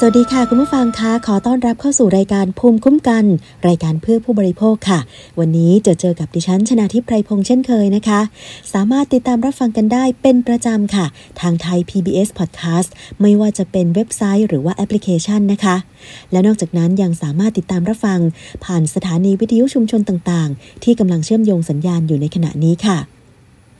สวัสดีค่ะ คุณผู้ฟังคะขอต้อนรับเข้าสู่รายการภูมิคุ้มกัน รายการเพื่อผู้บริโภคค่ะ วันนี้จะเจอกับดิฉันชนาทิพไพรพงษ์เช่นเคยนะคะ สามารถติดตามรับฟังกันได้เป็นประจำค่ะ ทางไทย PBS Podcast ไม่ว่าจะเป็นเว็บไซต์หรือว่าแอปพลิเคชันนะคะ และนอกจากนั้นยังสามารถติดตามรับฟัง ผ่านสถานีวิทยุชุมชนต่างๆ ที่กำลังเชื่อมโยงสัญญาณอยู่ในขณะนี้ค่ะ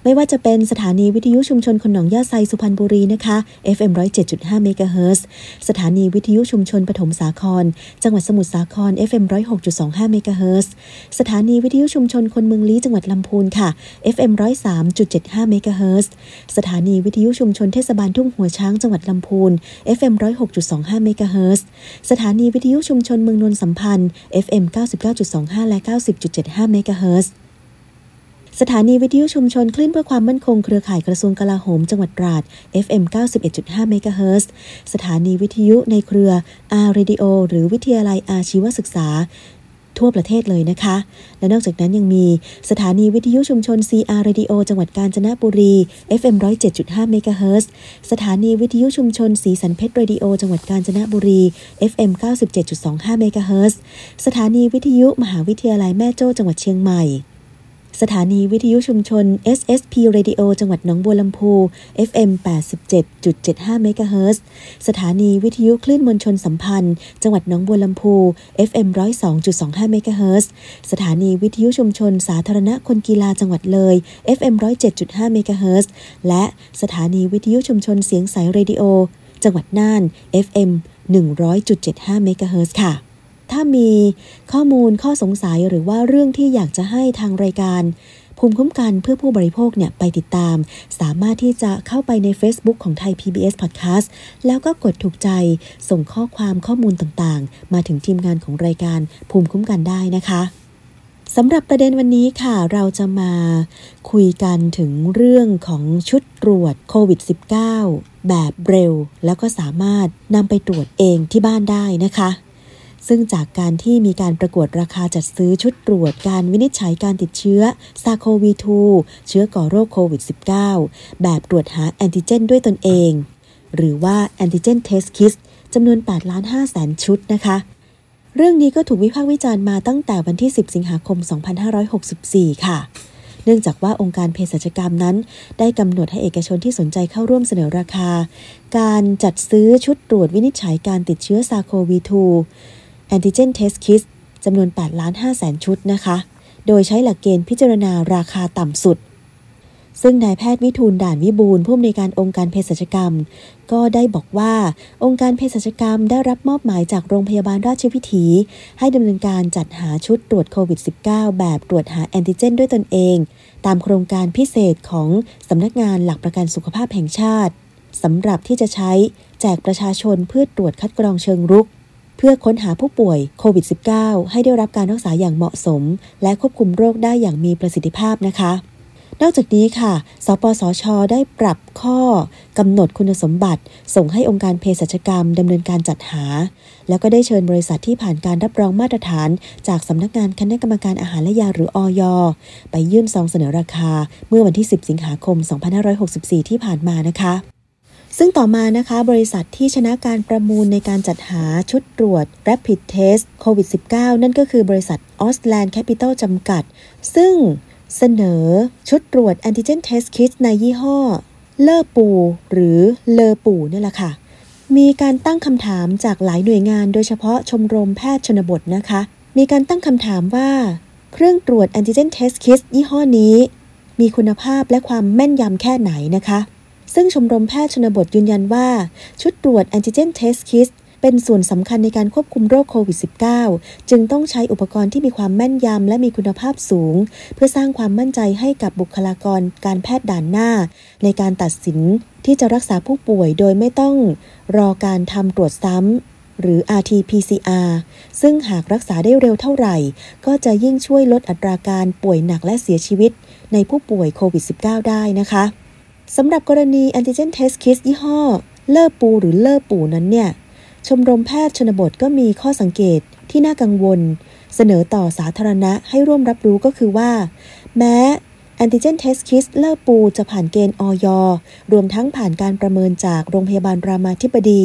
ไม่ว่าจะเป็นสถานีวิทยุชุมชนคนหนองยาไซสุพรรณบุรีนะคะ FM 107.5เมกะเฮิรตซ์สถานีวิทยุชุมชนปฐมสาคร จังหวัดสมุทรสาคร FM 106.25เมกะเฮิรตซ์สถานีวิทยุชุมชนคนเมืองลี้จังหวัดลำพูนค่ะ FM 103.75เมกะเฮิรตซ์สถานีวิทยุชุมชนเทศบาลทุ่งหัวช้างจังหวัดลำพูน FM 106.25เมกะเฮิรตซ์สถานีวิทยุชุมชนเมืองนนสัมพันธ์ FM 99.25 และ 90.75เมกะเฮิรตซ์ สถานีวิทยุชุมชนคลื่นเพื่อความมั่นคงเครือข่ายกระทรวงกลาโหมจังหวัดตราด FM 91.5เมกะเฮิรตซ์สถานีวิทยุในเครือ R Radio หรือวิทยาลัยอาชีวศึกษา ทั่วประเทศเลยนะคะ และนอกจากนั้นยังมีสถานีวิทยุชุมชน CR Radio จังหวัดกาญจนบุรี FM 107.5เมกะเฮิรตซ์สถานีวิทยุชุมชนสีสันเพชรเรดิโอจังหวัดกาญจนบุรี FM 97.25เมกะเฮิรตซ์สถานีวิทยุมหาวิทยาลัยแม่โจ้จังหวัดเชียงใหม่ สถานีวิทยุชุมชน SSP Radio จังหวัดหนองบัวลำพู FM 87.75เมกะเฮิรตซ์สถานีวิทยุคลื่นมวลชนสัมพันธ์ จังหวัดหนองบัวลำพู FM 102.25เมกะเฮิรตซ์สถานีวิทยุชุมชน สาธารณะคนกีฬาจังหวัดเลย FM 107.5เมกะเฮิรตซ์และสถานีวิทยุชุมชนเสียงสายเรดิโอ จังหวัดน่าน FM 100.75เมกะเฮิรตซ์ค่ะ ถ้ามีข้อมูลข้อสงสัยหรือว่าเรื่องที่อยากจะให้ทางรายการ ภูมิคุ้มกันเพื่อผู้บริโภคเนี่ยไปติดตาม สามารถที่จะเข้าไปใน Facebook ของไทย PBS Podcast แล้วก็กดถูกใจส่งข้อความข้อมูลต่างๆ มาถึงทีมงานของรายการภูมิคุ้มกันได้นะคะสำหรับประเด็นวันนี้ค่ะ เราจะมาคุยกันถึงเรื่องของชุดตรวจโควิด -19 แบบเร็ว แล้วก็สามารถนำไปตรวจเองที่บ้านได้นะคะ ซึ่งจากการที่มีการประกวดราคาจัดซื้อชุดตรวจการวินิจฉัยการติดเชื้อซาโควี2เชื้อก่อโรคโควิด -19 แบบตรวจหาแอนติเจนด้วยตนเอง หรือว่าแอนติเจนเทสคิสจำนวน8ล้าน5แสนชุดนะคะ เรื่องนี้ก็ถูกวิพากษ์วิจารณ์มาตั้งแต่วันที่ 10 สิงหาคม 2564 ค่ะเนื่องจากว่าองค์การเภสัชกรรมนั้น ได้กำหนดให้เอกชนที่สนใจเข้าร่วมเสนอราคา การจัดซื้อชุดตรวจวินิจฉัยการติดเชื้อ SARS-CoV-2 Antigen Test Kits จำนวน8ล้าน5แสนชุดนะคะ โดยใช้หลักเกณฑ์พิจารณาราคาต่ำสุด ซึ่งนายแพทย์วิทูลด่านวิบูลผู้อำนวยการองค์การเภสัชกรรม ก็ได้บอกว่าองค์การเภสัชกรรมได้รับมอบหมายจากโรงพยาบาลราชวิถี ให้ดำเนินการจัดหาชุดตรวจโควิด -19 แบบตรวจหาแอนติเจนด้วยตนเอง ตามโครงการพิเศษของสำนักงานหลักประกันสุขภาพแห่งชาติสำหรับที่จะใช้แจกประชาชนเพื่อตรวจคัดกรองเชิงรุก เพื่อค้นหาผู้ป่วยโควิด -19 ให้ได้รับการรักษาอย่างเหมาะสม และควบคุมโรคได้อย่างมีประสิทธิภาพนะคะ นอกจากนี้ค่ะ สปสช ได้ปรับข้อกำหนดคุณสมบัติ ส่งให้องค์การเภสัชกรรมดำเนินการจัดหา แล้วก็ได้เชิญบริษัทที่ผ่านการรับรองมาตรฐาน จากสำนักงานคณะกรรมการอาหารและยาหรืออยไปยื่นซองเสนอราคา เมื่อวันที่ 10 สิงหาคม 2564 ที่ผ่านมานะคะ ซึ่งต่อมานะคะ บริษัทที่ชนะการประมูลในการจัดหาชุดตรวจ Rapid Test COVID 19 นั่นก็คือบริษัท o s l a n d Capital จำกัด ซึ่งเสนอชุดตรวจ Antigen Test Kit ในยี่ห้อ เลอปูหรือเลอปูนี่แหละค่ะ มีการตั้งคำถามจากหลายหน่วยงาน โดยเฉพาะชมรมแพทย์ชนบทนะคะ มีการตั้งคำถามว่า เครื่องตรวจ Antigen Test Kit ยี่ห้อนี้ มีคุณภาพและความแม่นยำแค่ไหนนะคะ ซึ่งชมรมแพทย์ชนบทยืนยันว่า ชุดตรวจแอนติเจนเทสคิสเป็นส่วนสำคัญในการควบคุมโรคโควิด -19 จึงต้องใช้อุปกรณ์ที่มีความแม่นยำและมีคุณภาพสูง เพื่อสร้างความมั่นใจให้กับบุคลากรการแพทย์ด่านหน้า ในการตัดสินที่จะรักษาผู้ป่วยโดยไม่ต้องรอการทำตรวจซ้ำหรือ RT-PCR ซึ่งหากรักษาได้เร็วเท่าไหร่ ก็จะยิ่งช่วยลดอัตราการป่วยหนักและเสียชีวิตในผู้ป่วยโควิด -19 ได้นะคะ สำหรับกรณี Antigen Test Kit ยี่ห้อ Lepu หรือ Lepu นั้นเนี่ย ชมรมแพทย์ชนบทก็มีข้อสังเกตที่น่ากังวล เสนอต่อสาธารณะให้ร่วมรับรู้ก็คือว่า แม้ Antigen Test Kit Lepu จะผ่านเกณฑ์อย. รวมทั้งผ่านการประเมินจากโรงพยาบาลรามาธิบดี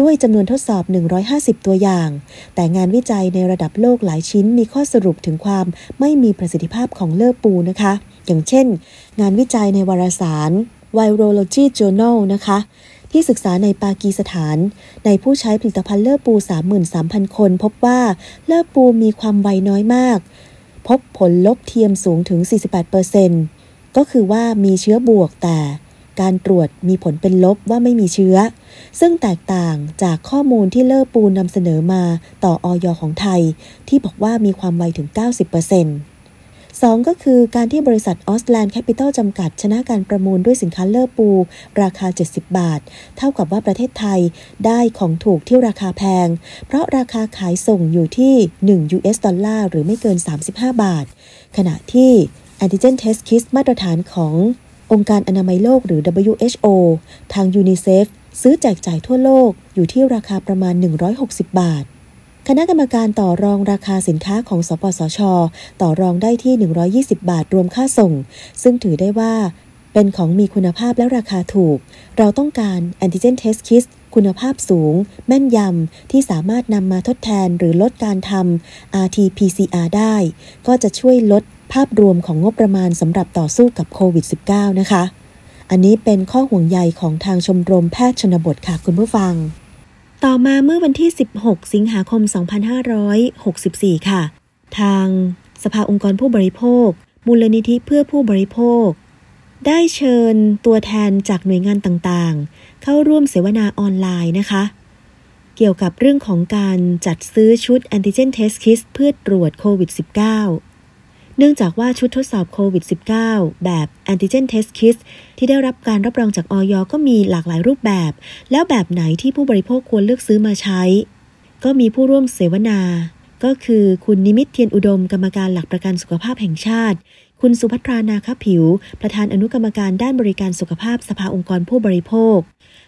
ด้วยจำนวนทดสอบ 150 ตัวอย่าง แต่งานวิจัยในระดับโลกหลายชิ้นมีข้อสรุปถึงความไม่มีประสิทธิภาพของเลอร์ปูนะคะ อย่างเช่น งานวิจัยในวารสาร Virology Journal นะคะ ที่ศึกษาในปากีสถาน ในผู้ใช้ผลิตภัณฑ์เลอปู 33,000 คน พบว่าเลอปูมีความไวน้อยมาก พบผลลบเทียมสูงถึง 48%ก็คือว่ามีเชื้อบวกแต่ การตรวจมีผลเป็นลบว่าไม่มีเชื้อ ซึ่งแตกต่างจากข้อมูลที่เลอปูนำเสนอมาต่ออย. ของไทย ที่บอกว่ามีความไวถึง 90% 2ก็คือการที่บริษัทออสท์แลนด์แคปปิตอลจำกัด ชนะการประมูลด้วยสินค้า Lepu ราคา 70 บาท เท่ากับว่าประเทศไทยได้ของถูกที่ราคาแพง เพราะราคาขายส่งอยู่ที่ 1 US ดอลลาร์หรือไม่เกิน 35 บาท ขณะที่ Antigen Test Kit มาตรฐานของ องค์การอนามัยโลกหรือ WHO ทางยูนิเซฟซื้อแจกจ่ายทั่วโลกอยู่ที่ราคาประมาณ 160 บาท คณะกรรมการต่อรองราคาสินค้าของสปสช ต่อรองได้ที่ 120 บาทรวมค่าส่ง ซึ่งถือได้ว่า เป็นของมีคุณภาพและราคาถูก เราต้องการแอนติเจนเทสคิสคุณภาพสูง แม่นยำ ที่สามารถนำมาทดแทนหรือลดการทำ RT-PCR ได้ ก็จะช่วยลด ภาพรวมของงบประมาณสำหรับต่อสู้กับโควิด -19 นะคะ อันนี้เป็นข้อห่วงใยของทางชมรมแพทย์ชนบทค่ะคุณผู้ฟัง ต่อมาเมื่อวันที่ 16 สิงหาคม 2564 ค่ะ ทางสภาองค์กรผู้บริโภค มูลนิธิเพื่อผู้บริโภค ได้เชิญตัวแทนจากหน่วยงานต่างๆ เข้าร่วมเสวนาออนไลน์นะคะเกี่ยวกับเรื่องของการจัดซื้อชุด Antigen Test Kit เพื่อตรวจโควิด -19 เนื่องจากว่าชุดทดสอบโควิด -19 แบบ Antigen Test Kit ที่ได้รับการรับรองจากออยก็มีหลากหลายรูปแบบ แล้วแบบไหนที่ผู้บริโภคควรเลือกซื้อมาใช้ ก็มีผู้ร่วมเสวนา ก็คือคุณนิมิตเทียนอุดมกรรมการหลักประกันสุขภาพแห่งชาติ คุณสุภัทรานาคผิว ประธานอนุกรรมการด้านบริการสุขภาพสภาองค์กรผู้บริโภค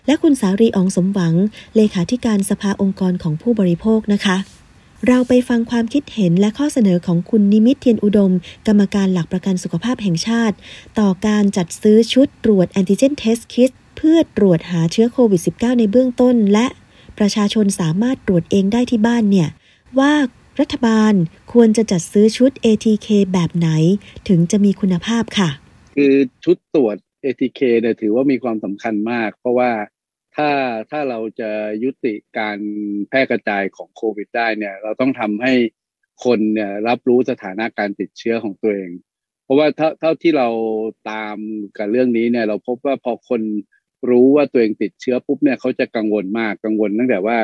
และคุณสารีอองสมหวัง เลขาธิการสภาองค์กรของผู้บริโภคนะคะ เราไปฟังความคิดเห็นและข้อเสนอของคุณนิมิตเทียนอุดม กรรมการหลักประกันสุขภาพแห่งชาติ ต่อการจัดซื้อชุดตรวจ Antigen Test Kit เพื่อตรวจหาเชื้อโควิด -19 ในเบื้องต้น และประชาชนสามารถตรวจเองได้ที่บ้านเนี่ย ว่ารัฐบาลควรจะจัดซื้อชุด ATK แบบไหน ถึงจะมีคุณภาพค่ะ คือชุดตรวจ ATK เนี่ยถือว่ามีความสำคัญมาก เพราะว่า ถ้าถ้าเราจะยุติการแพร่กระจายของโควิด ได้เนี่ย เราต้องทำให้คนเนี่ยรับรู้สถานะการติดเชื้อของตัวเอง เพราะว่าเท่าเท่าที่เราตามกับเรื่องนี้เนี่ย เราพบว่าพอคนรู้ว่าตัวเองติดเชื้อปุ๊บเนี่ยเขาจะกังวลมากกังวลตั้งแต่ว่า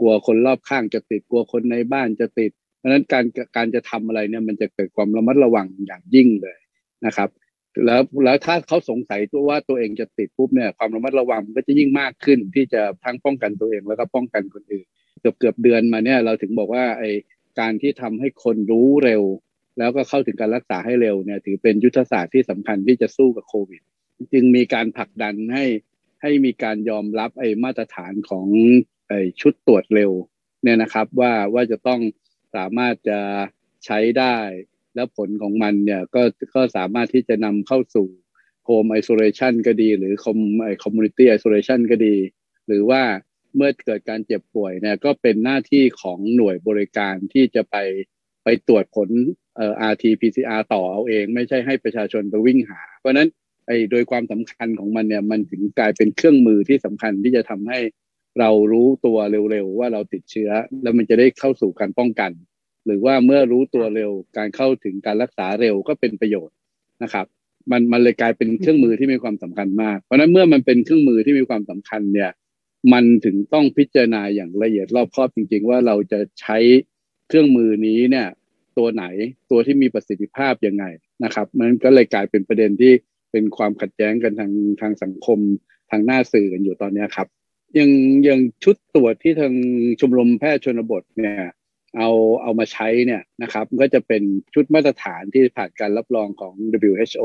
กลัวคนรอบข้างจะติดกลัวคนในบ้านจะติด เพราะฉะนั้นการการจะทำอะไรเนี่ยมันจะเกิดความระมัดระวังอย่างยิ่งเลยนะครับ แล้วแล้วถ้าเขาสงสัยตัวว่าตัวเองจะติดปุ๊บเนี่ยความระมัดระวังก็จะยิ่งมากขึ้นที่จะทั้งป้องกันตัวเองแล้วก็ป้องกันคนอื่น เกือบเกือบเดือนมาเนี่ยเราถึงบอกว่าไอการที่ทำให้คนรู้เร็ว แล้วก็เข้าถึงการรักษาให้เร็วเนี่ยถือเป็นยุทธศาสตร์ที่สำคัญที่จะสู้กับโควิด จึงมีการผลักดันให้ให้มีการยอมรับไอมาตรฐานของไอชุดตรวจเร็วเนี่ยนะครับว่าว่าจะต้องสามารถจะใช้ได้ แล้วผลของมันเนี่ยก็ก็สามารถที่จะนำเข้าสู่ home isolation ก็ดี หรือ com- i- community isolation ก็ดี หรือว่าเมื่อเกิดการเจ็บป่วยเนี่ยก็เป็นหน้าที่ของหน่วยบริการที่จะไปไปตรวจผลเอ่อ RT-PCR ต่อเอาเอง ไม่ใช่ให้ประชาชนไปวิ่งหา เพราะนั้นไอโดยความสำคัญของมันเนี่ยมันถึงกลายเป็นเครื่องมือที่สำคัญที่จะทำให้เรารู้ตัวเร็วๆว่าเราติดเชื้อ แล้วมันจะได้เข้าสู่การป้องกัน หรือว่าเมื่อรู้ตัวเร็วการเข้าถึงการรักษาเร็วก็เป็นประโยชน์นะครับ มันมันเลยกลายเป็นเครื่องมือที่มีความสำคัญมาก เพราะนั้นเมื่อมันเป็นเครื่องมือที่มีความสำคัญเนี่ย มันถึงต้องพิจารณาอย่างละเอียดรอบคอบจริง ๆ ว่าเราจะใช้เครื่องมือนี้เนี่ย ตัวไหนตัวที่มีประสิทธิภาพยังไงนะครับ มันก็เลยกลายเป็นประเด็นที่เป็นความขัดแย้งกันทางทางสังคมทางหน้าสื่อกันอยู่ตอนนี้ครับยังยังชุดตรวจที่ทางชมรมแพทย์ชนบทเนี่ย เอาเอามาใช้เนี่ยนะครับก็จะเป็นชุดมาตรฐานที่ผ่านการรับรองของ WHO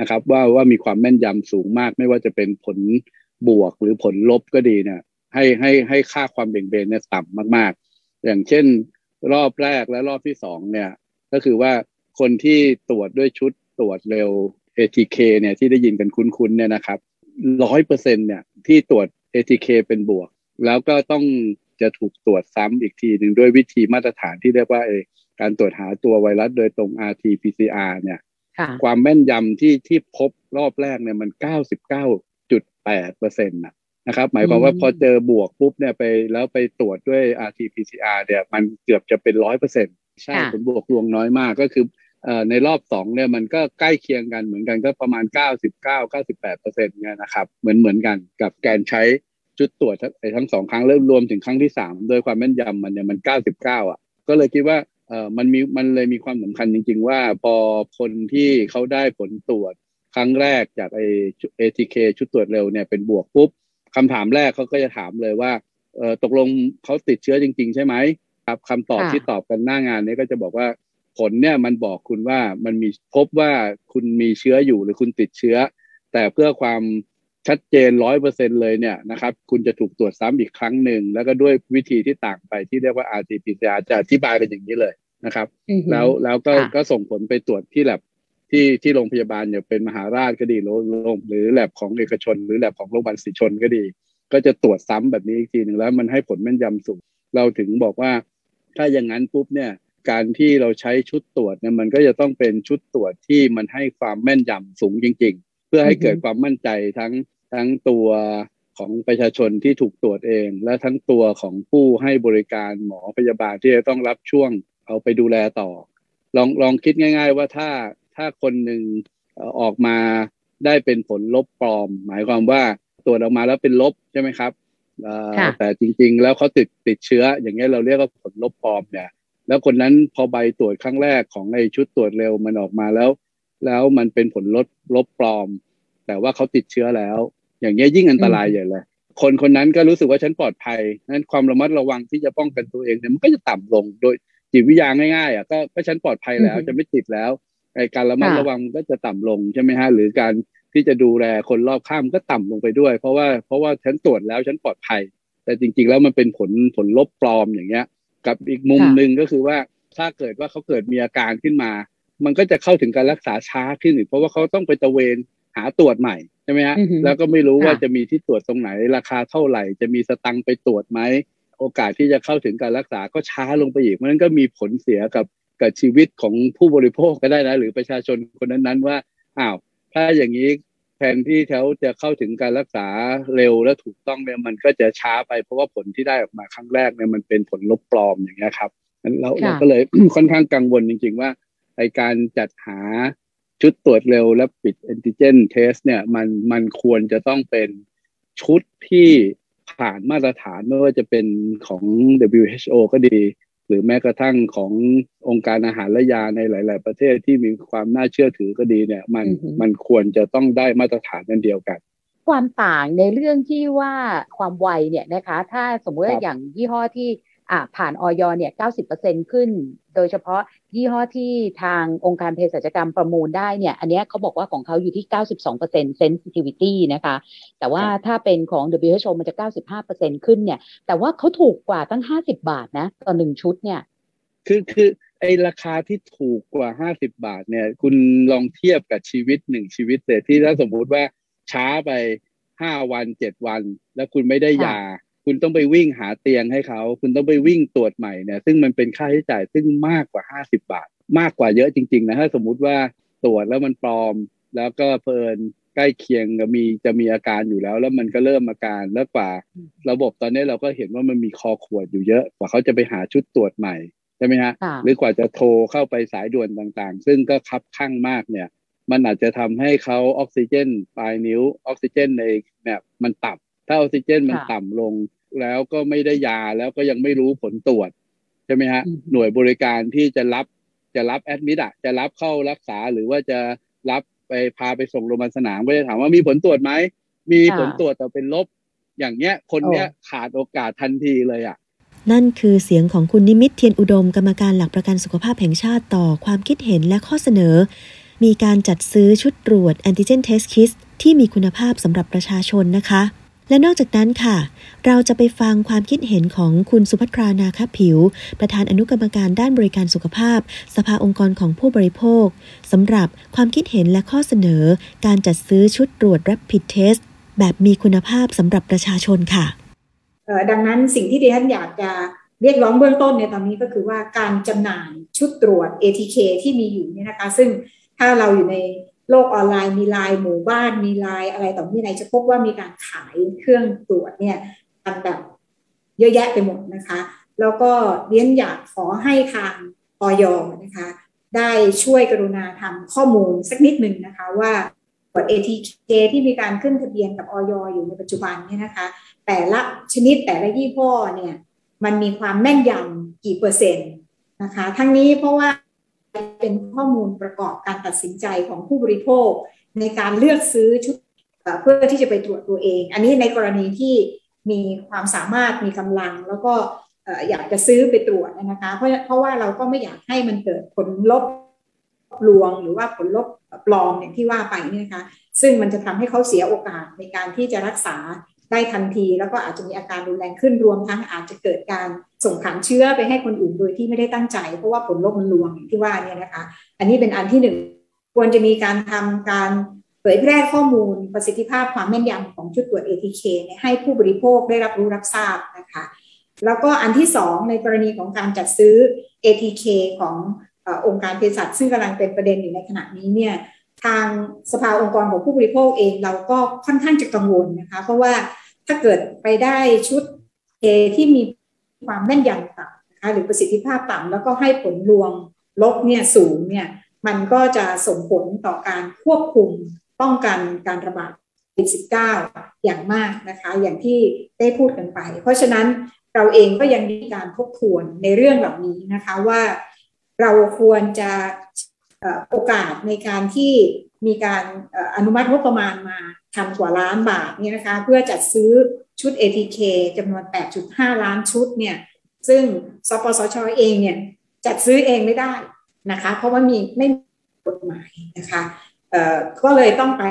นะครับว่าว่ามีความแม่นยำสูงมาก ไม่ว่าจะเป็นผลบวกหรือผลลบก็ดีเนี่ยให้ให้ให้ค่าความเบี่ยงเบนเนี่ยต่ำมากๆ อย่างเช่นรอบแรกและรอบที่สองเนี่ยก็คือว่าคนที่ตรวจด้วยชุดตรวจเร็ว ATK เนี่ยที่ได้ยินกันคุ้นๆเนี่ยนะครับร้อยเปอร์เซ็นเนี่ยที่ตรวจ ATK เป็นบวก แล้วก็ต้อง จะถูกตรวจซ้ำอีกทีหนึ่งด้วยวิธีมาตรฐานที่เรียกว่าการตรวจหาตัวไวรัสโดยตรง RT-PCR เนี่ยความแม่นยำที่ที่พบรอบแรกเนี่ยมัน 99.8เปอร์เซ็นต์นะครับ หมายความว่าพอเจอบวกปุ๊บเนี่ยไปแล้วไปตรวจด้วย RT-PCR เนี่ยมันเกือบจะเป็นร้อยเปอร์เซ็นต์ใช่ผลบวกลวงน้อยมากก็คือในรอบสองเนี่ยมันก็ใกล้เคียงกันเหมือนกันก็ประมาณ 99 98เปอร์เซ็นต์เนี่ยนะครับ เหมือนเหมือนกันกับการใช้ จุดตรวจทั้งสองครั้งเริ่มรวมถึงครั้งที่สามโดยความแม่นยำมันเนี่ยมัน99อะ ก็เลยคิดว่าเออมันมีมันเลยมีความสำคัญจริง ๆ ว่าพอคนที่เขาได้ผลตรวจครั้งแรกจากไอเอทีเคชุดตรวจเร็วเนี่ยเป็นบวกปุ๊บคำถามแรกเขาก็จะถามเลยว่าเออตกลงเขาติดเชื้อจริง ๆ ใช่ไหมครับคำตอบที่ตอบกันหน้างานนี้ก็จะบอกว่าผลเนี่ยมันบอกคุณว่ามันมีพบว่าคุณมีเชื้ออยู่หรือคุณติดเชื้อ แต่เพื่อความ ชัดเจนร้อยเปอร์เซ็นเลยเนี่ยนะครับคุณจะถูกตรวจซ้ำอีกครั้งหนึ่ง แล้วก็ด้วยวิธีที่ต่างไปที่เรียกว่า RT-PCR จะอธิบายเป็นอย่างนี้เลยนะครับ แล้วแล้วก็ก็ส่งผลไปตรวจที่แลบที่ที่โรงพยาบาลอย่างเป็นมหาราชก็ดีโรงหรือแลบของเอกชน หรือแลบของโรงพยาบาลสิชนก็ดี ก็จะตรวจซ้ำแบบนี้อีกทีหนึ่งแล้วมันให้ผลแม่นยำสูงเราถึงบอกว่า ถ้าอย่างนั้นปุ๊บเนี่ยการที่เราใช้ชุดตรวจเนี่ยมันก็จะต้องเป็นชุดตรวจที่มันให้ความแม่นยำสูงจริงๆ เพื่อให้เกิดความมั่นใจทั้งทั้งตัวของประชาชนที่ถูกตรวจเอง และทั้งตัวของผู้ให้บริการหมอพยาบาลที่จะต้องรับช่วงเอาไปดูแลต่อ ลองลองคิดง่าย ๆ ว่าถ้าถ้าคนหนึ่งออกมาได้เป็นผลลบปลอม หมายความว่าตรวจออกมาแล้วเป็นลบใช่ไหมครับแต่จริง ๆ แล้วเขาติดติดเชื้อ อย่างเงี้ยเราเรียกว่าผลลบปลอมเนี่ย แล้วคนนั้นพอใบตรวจครั้งแรกของไอ้ชุดตรวจเร็วมันออกมาแล้ว แล้วมันเป็นผลลดลบปลอม แต่ว่าเขาติดเชื้อแล้ว อย่างเงี้ยยิ่งอันตรายใหญ่เลยคนคนนั้นก็รู้สึกว่าฉันปลอดภัยนั้นความระมัดระวังที่จะป้องกันตัวเองเนี่ยมันก็จะต่ำลงโดยจิตวิทยาง่ายๆอะก็ก็ฉันปลอดภัยแล้วจะไม่ติดแล้วไอ้การระมัดระวังก็จะต่ำลงใช่ไหมฮะหรือการที่จะดูแลคนรอบข้ามก็ต่ำลงไปด้วย เพราะว่าเพราะว่าฉันตรวจแล้วฉันปลอดภัย แต่จริง ๆ แล้วมันเป็นผลผลลบปลอมอย่างเงี้ย กับอีกมุมหนึ่งก็คือว่าถ้าเกิดว่าเขาเกิดมีอาการขึ้นมา มันก็จะเข้าถึงการรักษาช้าขึ้นเพราะว่าเขาต้องไปตะเวนหาตรวจใหม่ใช่ไหมฮะแล้วก็ไม่รู้ว่าจะมีที่ตรวจตรงไหน ราคาเท่าไหร่ จะมีสตังไปตรวจไหมโอกาสที่จะเข้าถึงการรักษาก็ช้าลงไปอีกมันก็มีผลเสียกับกับชีวิตของผู้บริโภคก็ได้นะหรือประชาชนคนนั้นๆว่าอ้าวถ้าอย่างนี้แทนที่เขาจะเข้าถึงการรักษาเร็วและถูกต้องเนี่ยมันก็จะช้าไปเพราะว่าผลที่ได้ออกมาครั้งแรกเนี่ยมันเป็นผลลบปลอมอย่างเงี้ยครับเราเราก็เลยค่อนข้างกังวลจริง ๆ ว่า ไอการจัดหาชุดตรวจเร็วและปิดแอนติเจนเทสเนี่ยมันมันควรจะต้องเป็นชุดที่ผ่านมาตรฐานไม่ว่าจะเป็นของ WHO ก็ดี หรือแม้กระทั่งขององค์การอาหารและยาในหลาย ๆ ประเทศที่มีความน่าเชื่อถือก็ดีเนี่ย มันมันควรจะต้องได้มาตรฐานนั่นเดียวกัน ความต่างในเรื่องที่ว่าความไวเนี่ยนะคะ ถ้าสมมติว่าอย่างยี่ห้อที่อ่า ผ่านออยเนี่ยเก้าสิบเปอร์เซ็นขึ้น โดยเฉพาะยี่ห้อที่ทางองค์การเภสัชกรรมประมูลได้เนี่ย อันนี้เขาบอกว่าของเขาอยู่ที่เก้าสิบสองเปอร์เซ็น sensitivity นะคะ แต่ว่าถ้าเป็นของ WHO มันจะเก้าสิบห้าเปอร์เซ็นขึ้นเนี่ย แต่ว่าเขาถูกกว่าตั้งห้าสิบาทนะต่อหนึ่งชุดเนี่ยคือคือไอราคาที่ถูกกว่าห้าสิบาทเนี่ย คุณลองเทียบกับชีวิตหนึ่งชีวิตเลยที่ถ้าสมมุติว่าช้าไปห้าวันเจ็ดวัน แล้วคุณไม่ได้ยา คุณต้องไปวิ่งหาเตียงให้เขา คุณต้องไปวิ่งตรวจใหม่เนี่ยซึ่งมันเป็นค่าใช้จ่ายซึ่งมากกว่าห้าสิบาท มากกว่าเยอะจริงๆนะถ้าสมมุติว่าตรวจแล้วมันปลอม แล้วก็เพลินใกล้เคียงกับมีจะมีอาการอยู่แล้ว แล้วมันก็เริ่มอาการแล้วกว่า ระบบตอนนี้เราก็เห็นว่ามันมีคอขวดอยู่เยอะ กว่าเขาจะไปหาชุดตรวจใหม่ใช่ไหมฮะหรือกว่าจะโทรเข้าไปสายด่วนต่างๆ ซึ่งก็คับข้างมากเนี่ยมันอาจจะทำให้เขาออกซิเจนปลายนิ้วออกซิเจนในแบบมันต่ำถ้าออกซิเจนมันต่ำลง แล้วก็ไม่ได้ยาแล้วก็ยังไม่รู้ผลตรวจใช่ไหมฮะหน่วยบริการที่จะรับจะรับ admit อะจะรับเข้ารักษาหรือว่าจะรับไปพาไปส่งโรงพยาบาลสนามก็จะถามว่ามีผลตรวจไหมมีผลตรวจแต่เป็นลบ อย่างเงี้ย คนเนี้ยขาดโอกาสทันทีเลยอะนั่นคือเสียงของคุณนิมิตเทียนอุดมกรรมการหลักประกันสุขภาพแห่งชาติต่อความคิดเห็นและข้อเสนอ มีการจัดซื้อชุดตรวจ Antigen Test Kit ที่มีคุณภาพสำหรับประชาชนนะคะ และนอกจากนั้นค่ะ เราจะไปฟังความคิดเห็นของคุณสุภัทรานาคผิว ประธานอนุกรรมการด้านบริการสุขภาพ สภาองค์กรของผู้บริโภคสำหรับความคิดเห็นและข้อเสนอ การจัดซื้อชุดตรวจ Rapid Test แบบมีคุณภาพสำหรับประชาชนค่ะ ดังนั้นสิ่งที่ดิฉันอยากจะเรียกร้องเบื้องต้นในตอนนี้ก็คือว่าการจำหน่ายชุดตรวจ ATK ที่มีอยู่เนี่ยนะคะ ซึ่งถ้าเราอยู่ใน โลกออนไลน์มีไลน์หมู่บ้านมีไลน์อะไรต่อมีอะไรจะพบว่ามีการขายเครื่องตรวจเนี่ยกันแบบเยอะแยะไปหมดนะคะ แล้วก็เรียนอยากขอให้ทางออยนะคะ ได้ช่วยกรุณาทำข้อมูลสักนิดหนึ่งนะคะว่าตรวจ ATK ที่มีการขึ้นทะเบียนกับออยอยู่ในปัจจุบันเนี่ยนะคะ แต่ละชนิดแต่ละยี่ห้อเนี่ยมันมีความแม่นยำกี่เปอร์เซ็นต์นะคะ ทั้งนี้เพราะว่า เป็นข้อมูลประกอบการตัดสินใจของผู้บริโภค ในการเลือกซื้อชุดเพื่อที่จะไปตรวจตัวเอง อันนี้ในกรณีที่มีความสามารถมีกำลัง แล้วก็อยากจะซื้อไปตรวจนะคะเพราะเพราะว่าเราก็ไม่อยากให้มันเกิดผลลบลวงหรือว่าผลลบปลอมอย่างที่ว่าไปนี่นะคะ ซึ่งมันจะทำให้เขาเสียโอกาสในการที่จะรักษา ได้ทันที แล้วก็อาจจะมีอาการรุนแรงขึ้นรวมทั้งอาจจะเกิดการส่งผ่านเชื้อไปให้คนอื่นโดยที่ไม่ได้ตั้งใจ เพราะว่าผลลบมันลวงที่ว่านี่นะคะ อันนี้เป็นอันที่หนึ่งควรจะมีการทำการเผยแพร่ข้อมูลประสิทธิภาพความแม่นยำของชุดตรวจ ATK ให้ผู้บริโภคได้รับรู้รับทราบนะคะแล้วก็อันที่สองในกรณีของการจัดซื้อ ATK ขององค์การเภสัชซึ่งกำลังเป็นประเด็นอยู่ในขณะนี้เนี่ย ทางสภาองค์กรของผู้บริโภคเองเราก็ค่อนข้างจะกังวลนะคะ เพราะว่าถ้าเกิดไปได้ชุดเอที่มีความแม่นยำต่ำนะคะหรือประสิทธิภาพต่ำแล้วก็ให้ผลรวมลบเนี่ยสูงเนี่ยมันก็จะส่งผลต่อการควบคุมป้องกันการระบาดโควิด -19 อย่างมากนะคะ อย่างที่ได้พูดกันไป เพราะฉะนั้นเราเองก็ยังมีการทบทวนในเรื่องแบบนี้นะคะว่าเราควรจะ โอกาสในการที่มีการอนุมัติงบประมาณมาทำกว่าล้านบาทเนี่ยนะคะเพื่อจัดซื้อชุด ATK จำนวน 8.5 ล้านชุดเนี่ยซึ่งสปสชอเองเนี่ยจัดซื้อเองไม่ได้นะคะเพราะว่ามีไม่มีกฎหมายนะคะก็เลยต้องไป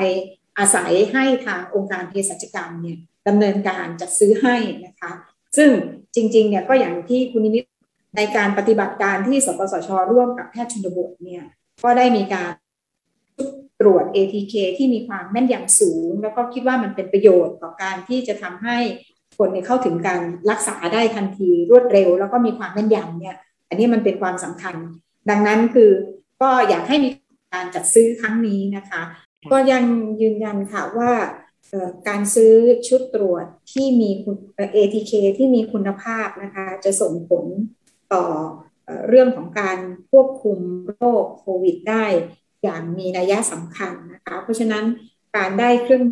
อาศัยให้ทางองค์การเภสัชกรรมเนี่ยดำเนินการจัดซื้อให้นะคะซึ่งจริงๆเนี่ยก็อย่างที่คุณนิมิตในการปฏิบัติการที่สปสชร่วมกับแพทย์ชนบทเนี่ย ก็ได้มีการตรวจ ATK ที่มีความแม่นยำสูง แล้วก็คิดว่ามันเป็นประโยชน์ต่อการที่จะทำให้คนเข้าถึงการรักษาได้ทันทีรวดเร็ว แล้วก็มีความแม่นยำเนี่ย อันนี้มันเป็นความสำคัญ ดังนั้นคือก็อยากให้มีการจัดซื้อครั้งนี้นะคะ ก็ยังยืนยันค่ะว่าการซื้อชุดตรวจที่มี ATK ที่มีคุณภาพนะคะ จะส่งผลต่อ เรื่องของการควบคุมโรคโควิดได้อย่างมีนัยสำคัญนะคะเพราะฉะนั้นการได้เครื่อง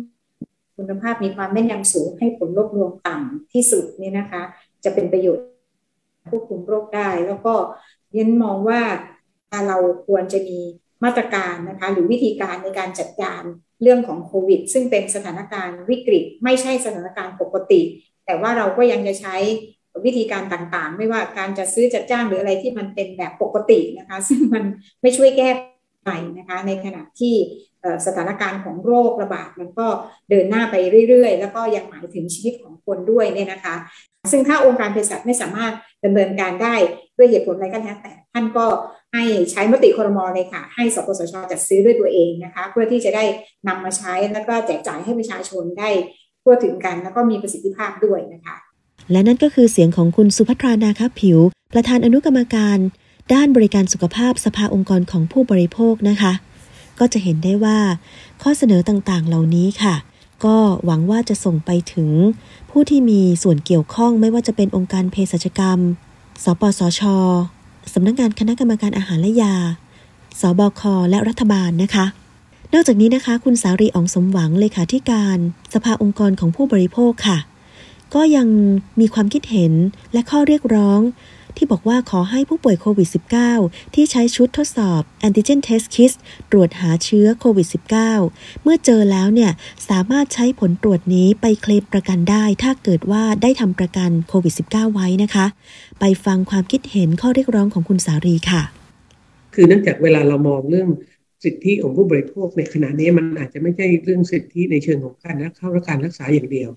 คุณภาพมีความแม่นยำสูงให้ผลลบรวมต่ำที่สุดนี่นะคะ จะเป็นประโยชน์ควบคุมโรคได้ แล้วก็ยันมองว่าเราควรจะมีมาตรการนะคะหรือวิธีการในการจัดการเรื่องของโควิด ซึ่งเป็นสถานการณ์วิกฤต ไม่ใช่สถานการณ์ปกติ แต่ว่าเราก็ยังจะใช้ วิธีการต่างๆ ไม่ว่าการจะซื้อจัดจ้างหรืออะไรที่มันเป็นแบบปกตินะคะ ซึ่งมันไม่ช่วยแก้ไปนะคะในขณะที่สถานการณ์ของโรคระบาดมันก็เดินหน้าไปเรื่อยๆ แล้วก็ยังหมายถึงชีวิตของคนด้วยเนี่ยนะคะ ซึ่งถ้าองค์การเภสัชไม่สามารถดำเนินการได้ด้วยเหตุผลอะไรก็แล้วแต่ท่านก็ให้ใช้มติครมเลยค่ะ ให้สปสชจัดซื้อด้วยตัวเองนะคะ เพื่อที่จะได้นำมาใช้แล้วก็แจกจ่ายให้ประชาชนได้ทั่วถึงกัน แล้วก็มีประสิทธิภาพด้วยนะคะ และนั่นก็คือเสียงของคุณสุภัทรานาคผิว ประธานอนุกรรมการ ด้านบริการสุขภาพสภาองค์กรของผู้บริโภคนะคะ ก็จะเห็นได้ว่า ข้อเสนอต่างๆ เหล่านี้ค่ะ ก็หวังว่าจะส่งไปถึง ผู้ที่มีส่วนเกี่ยวข้องไม่ว่าจะเป็นองค์การเภสัชกรรม สปสชสำนักงงานคณะกรรมการอาหารและยา สบค และรัฐบาลนะคะ นอกจากนี้นะคะ คุณสารีอองสมหวังเลขาธิการ สภาองค์กรของผู้บริโภคค่ะ ก็ยังมีความคิดเห็นและข้อเรียกร้อง ที่บอกว่าขอให้ผู้ป่วยโควิด -19 ที่ใช้ชุดทดสอบ antigen test kit ตรวจหาเชื้อโควิด -19 เมื่อเจอแล้วเนี่ย สามารถใช้ผลตรวจนี้ไปเคลมประกันได้ ถ้าเกิดว่าได้ทำประกันโควิด -19 ไว้นะคะ ไปฟังความคิดเห็นข้อเรียกร้องของคุณสารีค่ะ คือเนื่องจากเวลาเรามองเรื่องสิทธิของผู้บริโภคในขณะนี้มันอาจจะไม่ใช่เรื่องสิทธิในเชิงของการเข้ารับการรักษาอย่างเดียว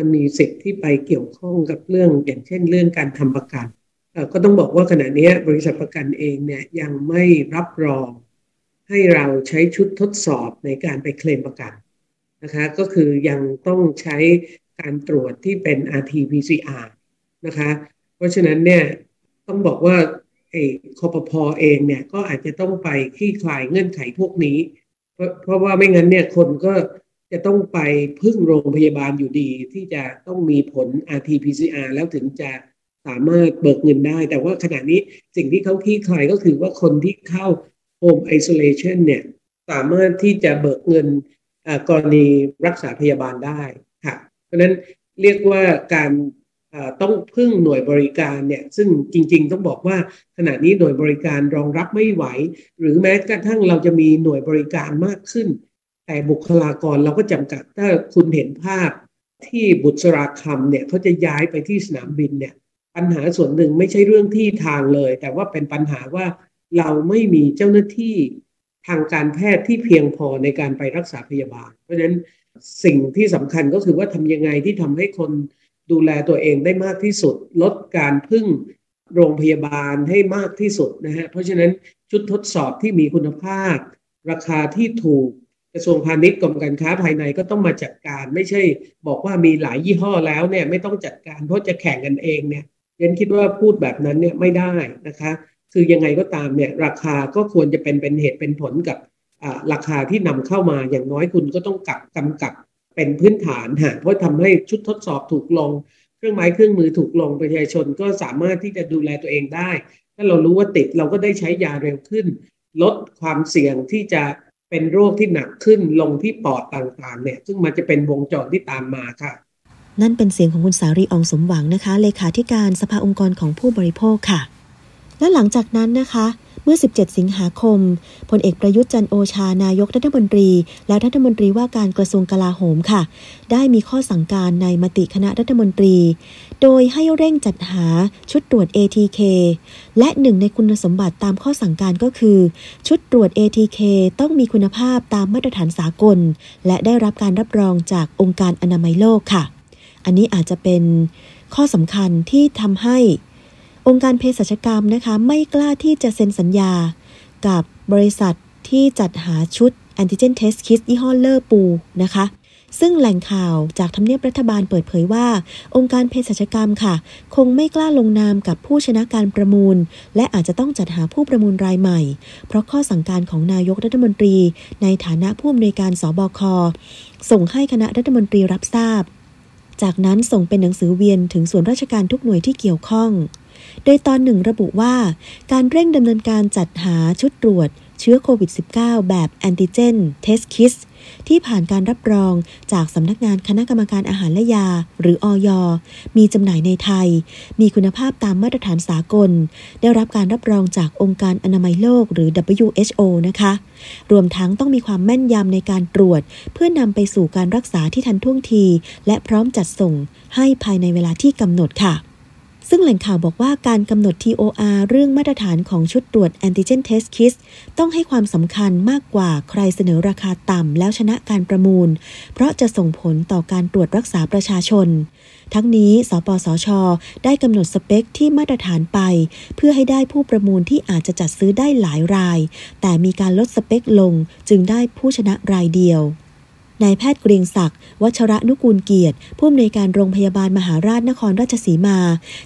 มันมีสิทธิ์ที่ไปเกี่ยวข้องกับเรื่องอย่างเช่นเรื่องการทำประกันก็ต้องบอกว่าขณะนี้บริษัทประกันเองเนี่ยยังไม่รับรองให้เราใช้ชุดทดสอบในการไปเคลมประกันนะคะก็คือยังต้องใช้การตรวจที่เป็น RT-PCR นะคะเพราะฉะนั้นเนี่ยต้องบอกว่าไอ้คอปพอเองเนี่ยก็อาจจะต้องไปคลี่คลายเงื่อนไขพวกนี้ เพราะเพราะว่าไม่งั้นเนี่ยคนก็ จะต้องไปพึ่งโรงพยาบาลอยู่ดี ที่จะต้องมีผล RT-PCR แล้วถึงจะสามารถเบิกเงินได้ แต่ว่าขณะนี้สิ่งที่เขาคี่คลายก็คือว่าคนที่เข้า Home Isolation เนี่ยสามารถที่จะเบิกเงินกรณีรักษาพยาบาลได้ค่ะ เพราะนั้นเรียกว่าการต้องพึ่งหน่วยบริการเนี่ยซึ่งจริง ๆ ต้องบอกว่าขณะนี้หน่วยบริการรองรับไม่ไหว หรือแม้กระทั่งเราจะมีหน่วยบริการมากขึ้น แต่บุคลากรเราก็จำกัด ถ้าคุณเห็นภาพที่บุตรราคำเนี่ยเขาจะย้ายไปที่สนามบินเนี่ย ปัญหาส่วนหนึ่งไม่ใช่เรื่องที่ทางเลย แต่ว่าเป็นปัญหาว่าเราไม่มีเจ้าหน้าที่ทางการแพทย์ที่เพียงพอในการไปรักษาพยาบาล เพราะฉะนั้นสิ่งที่สำคัญก็คือว่าทำยังไงที่ทำให้คนดูแลตัวเองได้มากที่สุด ลดการพึ่งโรงพยาบาลให้มากที่สุดนะฮะเพราะฉะนั้นชุดทดสอบที่มีคุณภาพ ราคาที่ถูก กระทรวงพาณิชย์กรมการค้าภายในก็ต้องมาจัดการ ไม่ใช่บอกว่ามีหลายยี่ห้อแล้วเนี่ยไม่ต้องจัดการเพราะจะแข่งกันเองเนี่ยเรนคิดว่าพูดแบบนั้นเนี่ยไม่ได้นะคะ คือยังไงก็ตามเนี่ยราคาก็ควรจะเป็นเป็นเหตุเป็นผลกับราคาที่นำเข้ามาอย่างน้อยคุณก็ต้องกับกำกับเป็นพื้นฐานฮะเพราะทำให้ชุดทดสอบถูกลง เครื่องไม้เครื่องมือถูกลงประชาชนก็สามารถที่จะดูแลตัวเองได้ ถ้าเรารู้ว่าติดเราก็ได้ใช้ยาเร็วขึ้น ลดความเสี่ยงที่จะ เป็นโรคที่หนักขึ้นลงที่ปอดต่างๆ เนี่ย ซึ่งมันจะเป็นวงจรที่ตามมาค่ะ นั่นเป็นเสียงของคุณสารีอองสมหวังนะคะ เลขาธิการสภาองค์กรของผู้บริโภคค่ะ และหลังจากนั้นนะคะ เมื่อ 17 สิงหาคม พลเอกประยุทธ์จันโอชานายกรัฐมนตรี และรัฐมนตรีว่าการกระทรวงกลาโหมค่ะ ได้มีข้อสั่งการในมติคณะรัฐมนตรี โดยให้เร่งจัดหาชุดตรวจ ATK และหนึ่งในคุณสมบัติตามข้อสั่งการก็คือ ชุดตรวจ ATK ต้องมีคุณภาพตามมาตรฐานสากล และได้รับการรับรองจากองค์การอนามัยโลกค่ะ อันนี้อาจจะเป็นข้อสำคัญที่ทำให้ องค์การเภสัชกรรมนะคะ ไม่กล้าที่จะเซ็นสัญญากับบริษัทที่จัดหาชุด Antigen Test Kit ยี่ห้อ Lepu นะคะ ซึ่งแหล่งข่าวจากทำเนียบรัฐบาลเปิดเผยว่า องค์การเภสัชกรรมค่ะ คงไม่กล้าลงนามกับผู้ชนะการประมูล และอาจจะต้องจัดหาผู้ประมูลรายใหม่ เพราะข้อสั่งการของนายกรัฐมนตรี ในฐานะผู้อำนวยการศบคส่งให้คณะรัฐมนตรีรับทราบ จากนั้นส่งเป็นหนังสือเวียนถึงส่วนราชการทุกหน่วยที่เกี่ยวข้อง โดยตอนหนึ่งระบุว่า การเร่งดำเนินการจัดหาชุดตรวจเชื้อโควิด -19 แบบแอนติเจนเทสคิสที่ผ่านการรับรองจากสำนักงานคณะกรรมการอาหารและยา หรืออยมีจำหน่ายในไทย มีคุณภาพตามมาตรฐานสากล ได้รับการรับรองจากองค์การอนามัยโลกหรือ WHO นะคะ รวมทั้งต้องมีความแม่นยำในการตรวจ เพื่อนำไปสู่การรักษาที่ทันท่วงที และพร้อมจัดส่งให้ภายในเวลาที่กำหนดค่ะ ซึ่งแหล่งข่าวบอกว่าการกำหนด TOR เรื่องมาตรฐานของชุดตรวจ Antigen Test Kit ต้องให้ความสำคัญมากกว่าใครเสนอราคาต่ำแล้วชนะการประมูล เพราะจะส่งผลต่อการตรวจรักษาประชาชน ทั้งนี้ สปสช ได้กำหนดสเปคที่มาตรฐานไป เพื่อให้ได้ผู้ประมูลที่อาจจะจัดซื้อได้หลายราย แต่มีการลดสเปคลงจึงได้ผู้ชนะรายเดียว นายแพทย์เกรียงศักดิ์วัชระนุกูลเกียรติ ผู้อำนวยการโรงพยาบาลมหาราชนครราชสีมา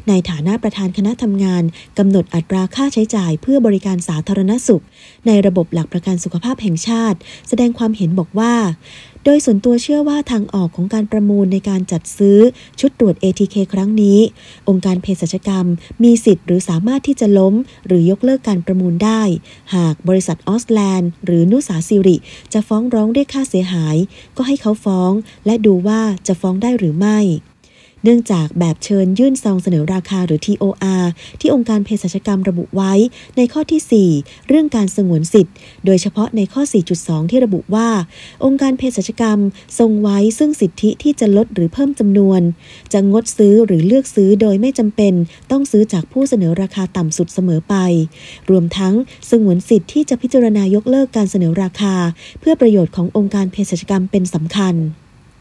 ในฐานะประธานคณะทำงานกำหนดอัตราค่าใช้จ่ายเพื่อบริการสาธารณสุข ในระบบหลักประกันสุขภาพแห่งชาติ แสดงความเห็นบอกว่า โดยส่วนตัวเชื่อว่าทางออกของการประมูลในการจัดซื้อชุดตรวจ ATK ครั้งนี้ องค์การเภสัชกรรม มีสิทธิ์หรือสามารถที่จะล้ม หรือยกเลิกการประมูลได้ หากบริษัทออสแลนด์ หรือนุสาซิริ จะฟ้องร้องเรียกค่าเสียหาย ก็ให้เขาฟ้อง และดูว่าจะฟ้องได้หรือไม่ เนื่องจากแบบเชิญยื่นซองเสนอราคาหรือ TOR ที่องค์การเภสัชกรรมระบุไว้ในข้อที่ 4 เรื่องการสงวนสิทธิ์ โดยเฉพาะในข้อ 4.2 ที่ระบุว่า องค์การเภสัชกรรมทรงไว้ซึ่งสิทธิที่จะลดหรือเพิ่มจำนวน จะงดซื้อหรือเลือกซื้อโดยไม่จำเป็น ต้องซื้อจากผู้เสนอราคาต่ำสุดเสมอไป รวมทั้งสงวนสิทธิ์ที่จะพิจารณายกเลิกการเสนอราคา เพื่อประโยชน์ขององค์การเภสัชกรรมเป็นสำคัญ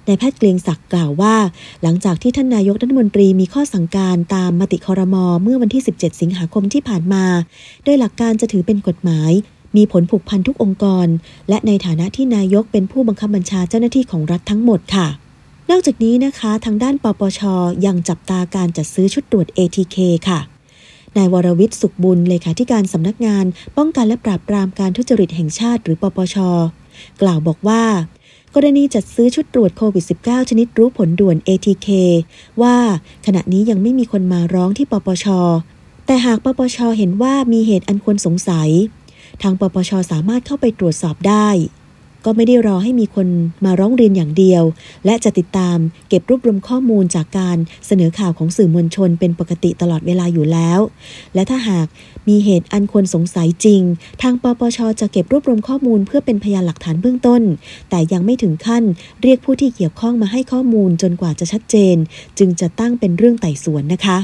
นายแพทย์เกรียงศักดิ์กล่าวว่า หลังจากที่ท่านนายกรัฐมนตรีมีข้อสั่งการตามมติคอรมอเมื่อวันที่ 17 สิงหาคมที่ผ่านมา โดยหลักการจะถือเป็นกฎหมาย มีผลผูกพันทุกองค์กร และในฐานะที่นายกเป็นผู้บังคับบัญชาเจ้าหน้าที่ของรัฐทั้งหมดค่ะ นอกจากนี้นะคะ ทางด้านปปชยังจับตาการจัดซื้อชุดตรวจ ATK ค่ะนายวรวิทย์สุขบุญเลขาธิการสำนักงาน ป้องกันและปราบปรามการทุจริตแห่งชาติหรือปปช กล่าวบอกว่า กรณีจัดซื้อชุดตรวจโควิด -19 ชนิดรู้ผลด่วน ATK ว่าขณะนี้ยังไม่มีคนมาร้องที่ปปช แต่หากปปชเห็นว่ามีเหตุอันควรสงสัย ทางปปชสามารถเข้าไปตรวจสอบได้ ก็ไม่ได้รอให้มีคนมาร้องเรียนอย่างเดียว และจะติดตามเก็บรวบรวมข้อมูลจากการเสนอข่าวของสื่อมวลชนเป็นปกติตลอดเวลาอยู่แล้ว และถ้าหากมีเหตุอันควรสงสัยจริง ทางปปชจะเก็บรวบรวมข้อมูลเพื่อเป็นพยานหลักฐานเบื้องต้น แต่ยังไม่ถึงขั้นเรียกผู้ที่เกี่ยวข้องมาให้ข้อมูลจนกว่าจะชัดเจน จึงจะตั้งเป็นเรื่องไต่สวนนะคะ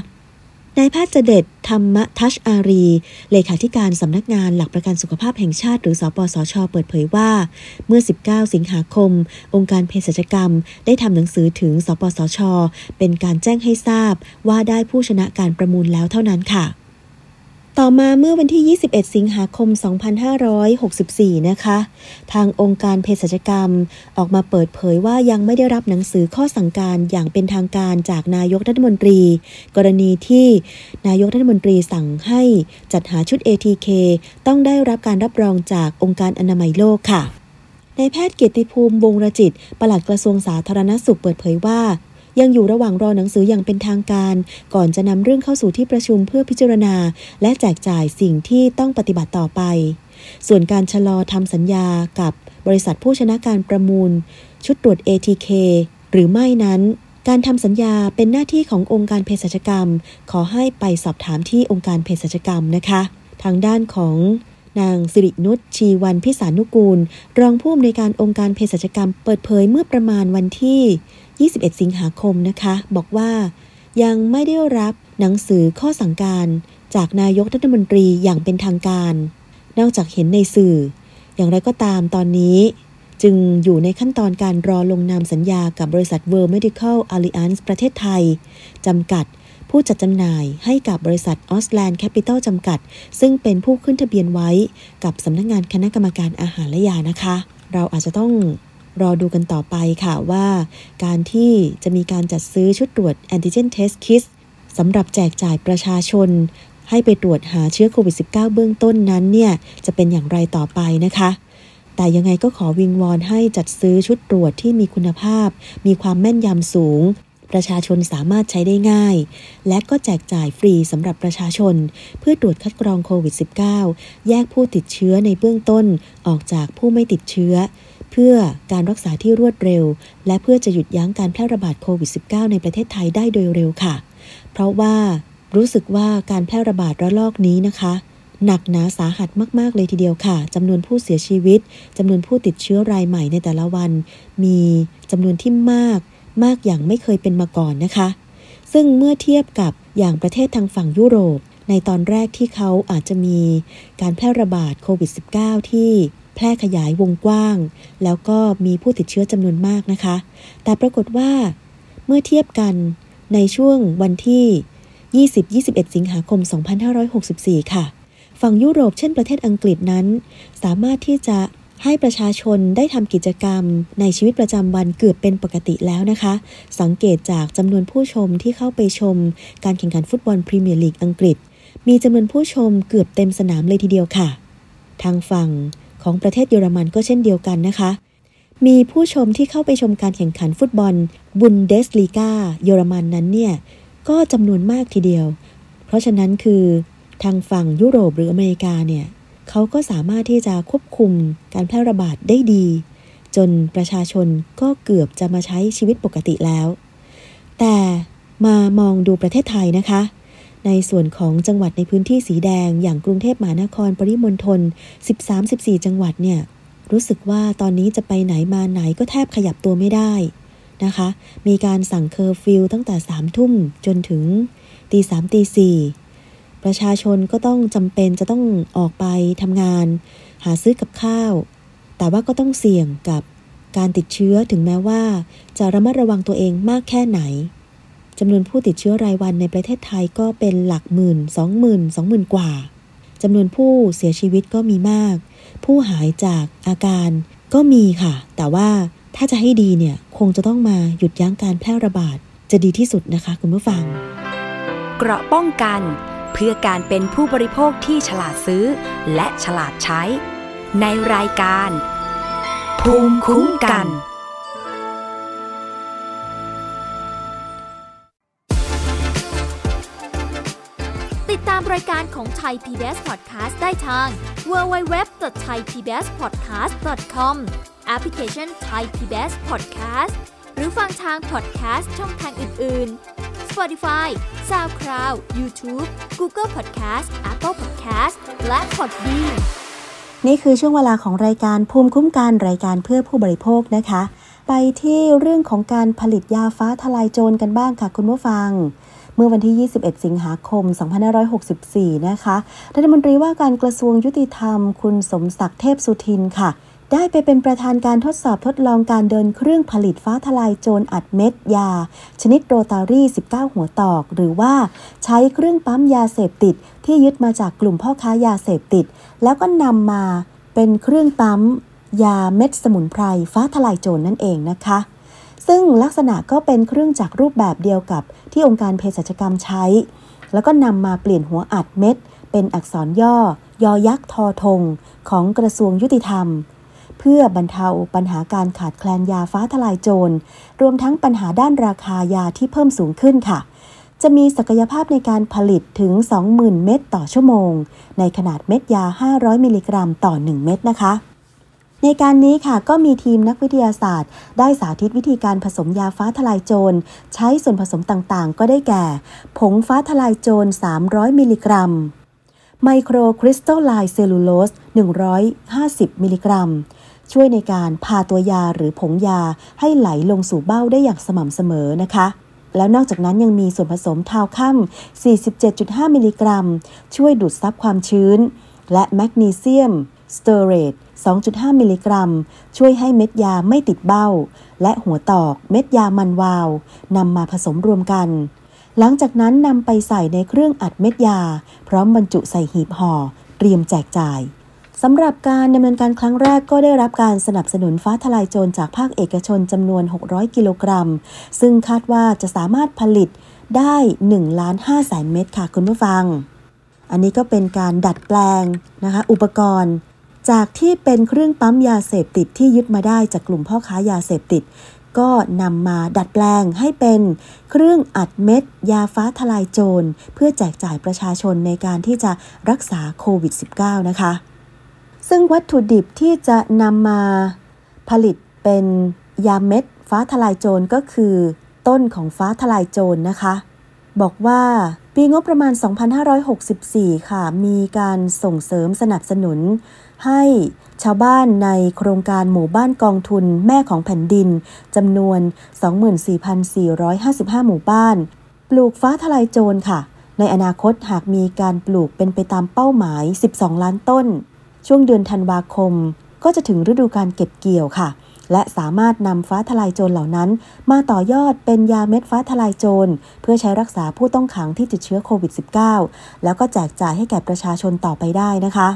นายแพทย์เจเดตธรรมทัชอารี เลขาธิการสำนักงานหลักประกันสุขภาพแห่งชาติหรือสปสชเปิดเผยว่า เมื่อ 19 สิงหาคม องค์การเภสัชกรรม ได้ทำหนังสือถึงสปสชเป็นการแจ้งให้ทราบว่าได้ผู้ชนะการประมูลแล้วเท่านั้นค่ะ ต่อมาเมื่อวันที่ 21 สิงหาคม 2564 นะคะ ทางองค์การเภสัชกรรม ออกมาเปิดเผยว่ายังไม่ได้รับหนังสือข้อสั่งการอย่างเป็นทางการจากนายกรัฐมนตรี กรณีที่นายกรัฐมนตรีสั่งให้จัดหาชุด ATK ต้องได้รับการรับรองจากองค์การอนามัยโลกค่ะนายแพทย์เกียรติภูมิวงรจิต ปลัดกระทรวงสาธารณสุขเปิดเผยว่า ยังอยู่ระหว่างรอหนังสืออย่างเป็นทางการ ก่อนจะนำเรื่องเข้าสู่ที่ประชุมเพื่อพิจารณา และแจกจ่ายสิ่งที่ต้องปฏิบัติต่อไป ส่วนการชะลอทำสัญญากับบริษัทผู้ชนะการประมูล ชุดตรวจ ATK หรือไม่นั้นการทำสัญญาเป็นหน้าที่ขององค์การเภสัชกรรม ขอให้ไปสอบถามที่องค์การเภสัชกรรมนะคะ ทางด้านของนางสิรินุชชีวันพิสานุกูล รองผู้อำนวยการองค์การเภสัชกรรม เปิดเผยเมื่อประมาณวันที่ 21 สิงหาคมนะคะ บอกว่ายังไม่ได้รับหนังสือข้อสั่งการจากนายกรัฐมนตรีอย่างเป็นทางการ นอกจากเห็นในสื่อ อย่างไรก็ตามตอนนี้ จึงอยู่ในขั้นตอนการรอลงนามสัญญากับบริษัท World Medical Alliance ประเทศไทย จำกัดผู้จัดจำหน่ายให้กับบริษัท Ausland Capital จำกัด ซึ่งเป็นผู้ขึ้นทะเบียนไว้กับสำนักงานคณะกรรมการอาหารและยานะคะ เราอาจจะต้อง รอดูกันต่อไปค่ะว่า การที่จะมีการจัดซื้อชุดตรวจ Antigen Test Kit สำหรับแจกจ่ายประชาชน ให้ไปตรวจหาเชื้อโควิด -19 เบื้องต้นนั้นเนี่ยจะเป็นอย่างไรต่อไปนะคะแต่ยังไงก็ขอวิงวอนให้จัดซื้อชุดตรวจที่มีคุณภาพ มีความแม่นยำสูง ประชาชนสามารถใช้ได้ง่าย และก็แจกจ่ายฟรีสำหรับประชาชน เพื่อตรวจคัดกรองโควิด -19 แยกผู้ติดเชื้อในเบื้องต้นออกจากผู้ไม่ติดเชื้อ เพื่อการรักษาที่รวดเร็ว และเพื่อจะหยุดยั้งการแพร่ระบาดโควิด -19 ในประเทศไทยได้โดยเร็วค่ะ เพราะว่ารู้สึกว่าการแพร่ระบาดระลอกนี้นะคะ หนักหนาสาหัสมาก ๆ เลยทีเดียวค่ะจำนวนผู้เสียชีวิตจำนวนผู้ติดเชื้อรายใหม่ในแต่ละวัน มีจำนวนที่มาก มากอย่างไม่เคยเป็นมาก่อนนะคะ ซึ่งเมื่อเทียบกับอย่างประเทศทางฝั่งยุโรปในตอนแรกที่เขาอาจจะมีการแพร่ระบาดโควิด -19 ที่ พร่ขยายวงกว้าง แล้วก็มีผู้ติดเชื้อจำนวนมากนะคะ แต่ปรากฏว่า เมื่อเทียบกันในช่วงวันที่ 20-21 สิงหาคม 2564 ค่ะ ฝั่งยุโรปเช่นประเทศอังกฤษนั้น สามารถที่จะให้ประชาชนได้ทำกิจกรรมในชีวิตประจำวันเกือบเป็นปกติแล้วนะคะ สังเกตจากจำนวนผู้ชมที่เข้าไปชม การแข่งขันฟุตบอลพรีเมียร์ลีกอังกฤษ มีจำนวนผู้ชมเกือบเต็มสนามเลยทีเดียวค่ะ ทางฝั่ง ของประเทศเยอรมันก็เช่นเดียวกันนะคะ มีผู้ชมที่เข้าไปชมการแข่งขันฟุตบอลบุนเดสลีกาเยอรมันนั้นเนี่ยก็จำนวนมากทีเดียว เพราะฉะนั้นคือทางฝั่งยุโรปหรืออเมริกาเนี่ยเขาก็สามารถที่จะควบคุมการแพร่ระบาดได้ดี จนประชาชนก็เกือบจะมาใช้ชีวิตปกติแล้ว แต่มามองดูประเทศไทยนะคะ ในส่วนของจังหวัดในพื้นที่สีแดง อย่างกรุงเทพมหานครปริมณฑล13-14 จังหวัดเนี่ยรู้สึกว่าตอนนี้จะไปไหนมาไหนก็แทบขยับตัวไม่ได้นะคะ มีการสั่งเคอร์ฟิวตั้งแต่สามทุ่มจนถึงตีสามตีสี่ประชาชนก็ต้องจำเป็นจะต้องออกไปทำงาน หาซื้อกับข้าว แต่ว่าก็ต้องเสี่ยงกับการติดเชื้อถึงแม้ว่า จะระมัดระวังตัวเองมากแค่ไหน จำนวนผู้ติดเชื้อรายวันในประเทศไทยก็เป็นหลักหมื่นสองหมื่นสองหมื่นกว่าจำนวนผู้เสียชีวิตก็มีมาก ผู้หายจากอาการก็มีค่ะ แต่ว่าถ้าจะให้ดีเนี่ยคงจะต้องมาหยุดยั้งการแพร่ระบาด จะดีที่สุดนะคะคุณผู้ฟัง เกราะป้องกันเพื่อการเป็นผู้บริโภคที่ฉลาดซื้อ และฉลาดใช้ ในรายการ ภูมิคุ้มกัน รายการของไทย PBS Podcast ได้ทาง www.thaipbspodcast.com แอปพลิเคชัน Thai PBS Podcast หรือฟังทาง podcast ช่องทางอื่น ๆ Spotify SoundCloud YouTube Google Podcast Apple Podcast และ Podbean นี่คือช่วงเวลาของรายการภูมิคุ้มกันรายการเพื่อผู้บริโภคนะคะ ไปที่เรื่องของการผลิตยาฟ้าทลายโจรกันบ้างค่ะคุณผู้ฟัง มื่อวันที่ 21 สิงหาคม 2564 นะคะรัฐมนตรีว่าการกระทรวงยุติธรรม คุณสมศักดิ์เทพสุทินค่ะ ได้ไปเป็นประธานการทดสอบทดลองการเดินเครื่องผลิตฟ้าทลายโจรอัดเม็ดยา ชนิดโรตารี่ 19 หัวตอก หรือว่าใช้เครื่องปั๊มยาเสพติด ที่ยึดมาจากกลุ่มพ่อค้ายาเสพติด แล้วก็นำมาเป็นเครื่องปั๊มยาเม็ดสมุนไพรฟ้าทลายโจรนนั่นเองนะคะ ซึ่งลักษณะก็เป็นเครื่องจักรรูปแบบเดียวกับที่องค์การเภสัชกรรมใช้ แล้วก็นำมาเปลี่ยนหัวอัดเม็ด เป็นอักษรย่อ ยอยักษ์ทอทง ของกระทรวงยุติธรรม เพื่อบรรเทาปัญหาการขาดแคลนยาฟ้าทลายโจร รวมทั้งปัญหาด้านราคายาที่เพิ่มสูงขึ้นค่ะ จะมีศักยภาพในการผลิตถึง 20,000 เม็ดต่อชั่วโมง ในขนาดเม็ดยา 500 มิลลิกรัมต่อ 1 เม็ดนะคะ ในการนี้ค่ะก็มีทีมนักวิทยาศาสตร์ ได้สาธิตวิธีการผสมยาฟ้าทลายโจร ใช้ส่วนผสมต่างๆ ก็ได้แก่ ผงฟ้าทลายโจร 300 มิลลิกรัม ไมโครคริสตัลไลเซลลูโลส 150 มิลลิกรัม ช่วยในการพาตัวยาหรือผงยาให้ไหลลงสู่เบ้าได้อย่างสม่ำเสมอนะคะแล้วนอกจากนั้นยังมีส่วนผสมทาวคัม47.5 มิลลิกรัม ช่วยดูดซับความชื้น และ magnesium stearate 2.5 มิลลิกรัม ช่วยให้เม็ดยาไม่ติดเบ้า และหัวตอกเม็ดยามันวาวนำมาผสมรวมกัน หลังจากนั้นนำไปใส่ในเครื่องอัดเม็ดยา พร้อมบรรจุใส่หีบห่อ เตรียมแจกจ่ายสำหรับการดำเนินการครั้งแรกก็ได้รับการสนับสนุนฟ้าทลายโจรจากภาคเอกชนจำนวน 600 กิโลกรัม ซึ่งคาดว่าจะสามารถผลิตได้1ล้าน5แสนเม็ดค่ะคุณผู้ฟัง อันนี้ก็เป็นการดัดแปลงนะคะอุปกรณ์ จากที่เป็นเครื่องปั๊มยาเสพติดที่ยึดมาได้จากกลุ่มพ่อค้ายาเสพติด ก็นำมาดัดแปลงให้เป็นเครื่องอัดเม็ด ยาฟ้าทลายโจร เพื่อแจกจ่ายประชาชนในการที่จะรักษาโควิด -19 นะคะ ซึ่งวัตถุดิบที่จะนำมาผลิตเป็นยาเม็ด ฟ้าทลายโจรก็คือ ต้นของฟ้าทลายโจรนะคะ บอกว่าปีงบประมาณ 2564 ค่ะ มีการส่งเสริมสนับสนุน ให้ชาวบ้านในโครงการหมู่บ้านกองทุนแม่ของแผ่นดินจำนวน 24,455 หมู่บ้าน ปลูกฟ้าทลายโจรค่ะ ในอนาคตหากมีการปลูกเป็นไปตามเป้าหมาย 12 ล้านต้น ช่วงเดือนธันวาคม ก็จะถึงฤดูการเก็บเกี่ยวค่ะ และสามารถนำฟ้าทลายโจรเหล่านั้น มาต่อยอดเป็นยาเม็ดฟ้าทลายโจร เพื่อใช้รักษาผู้ต้องขังที่ติดเชื้อโควิด -19 แล้วก็แจกจ่ายให้แก่ประชาชนต่อไปได้นะคะ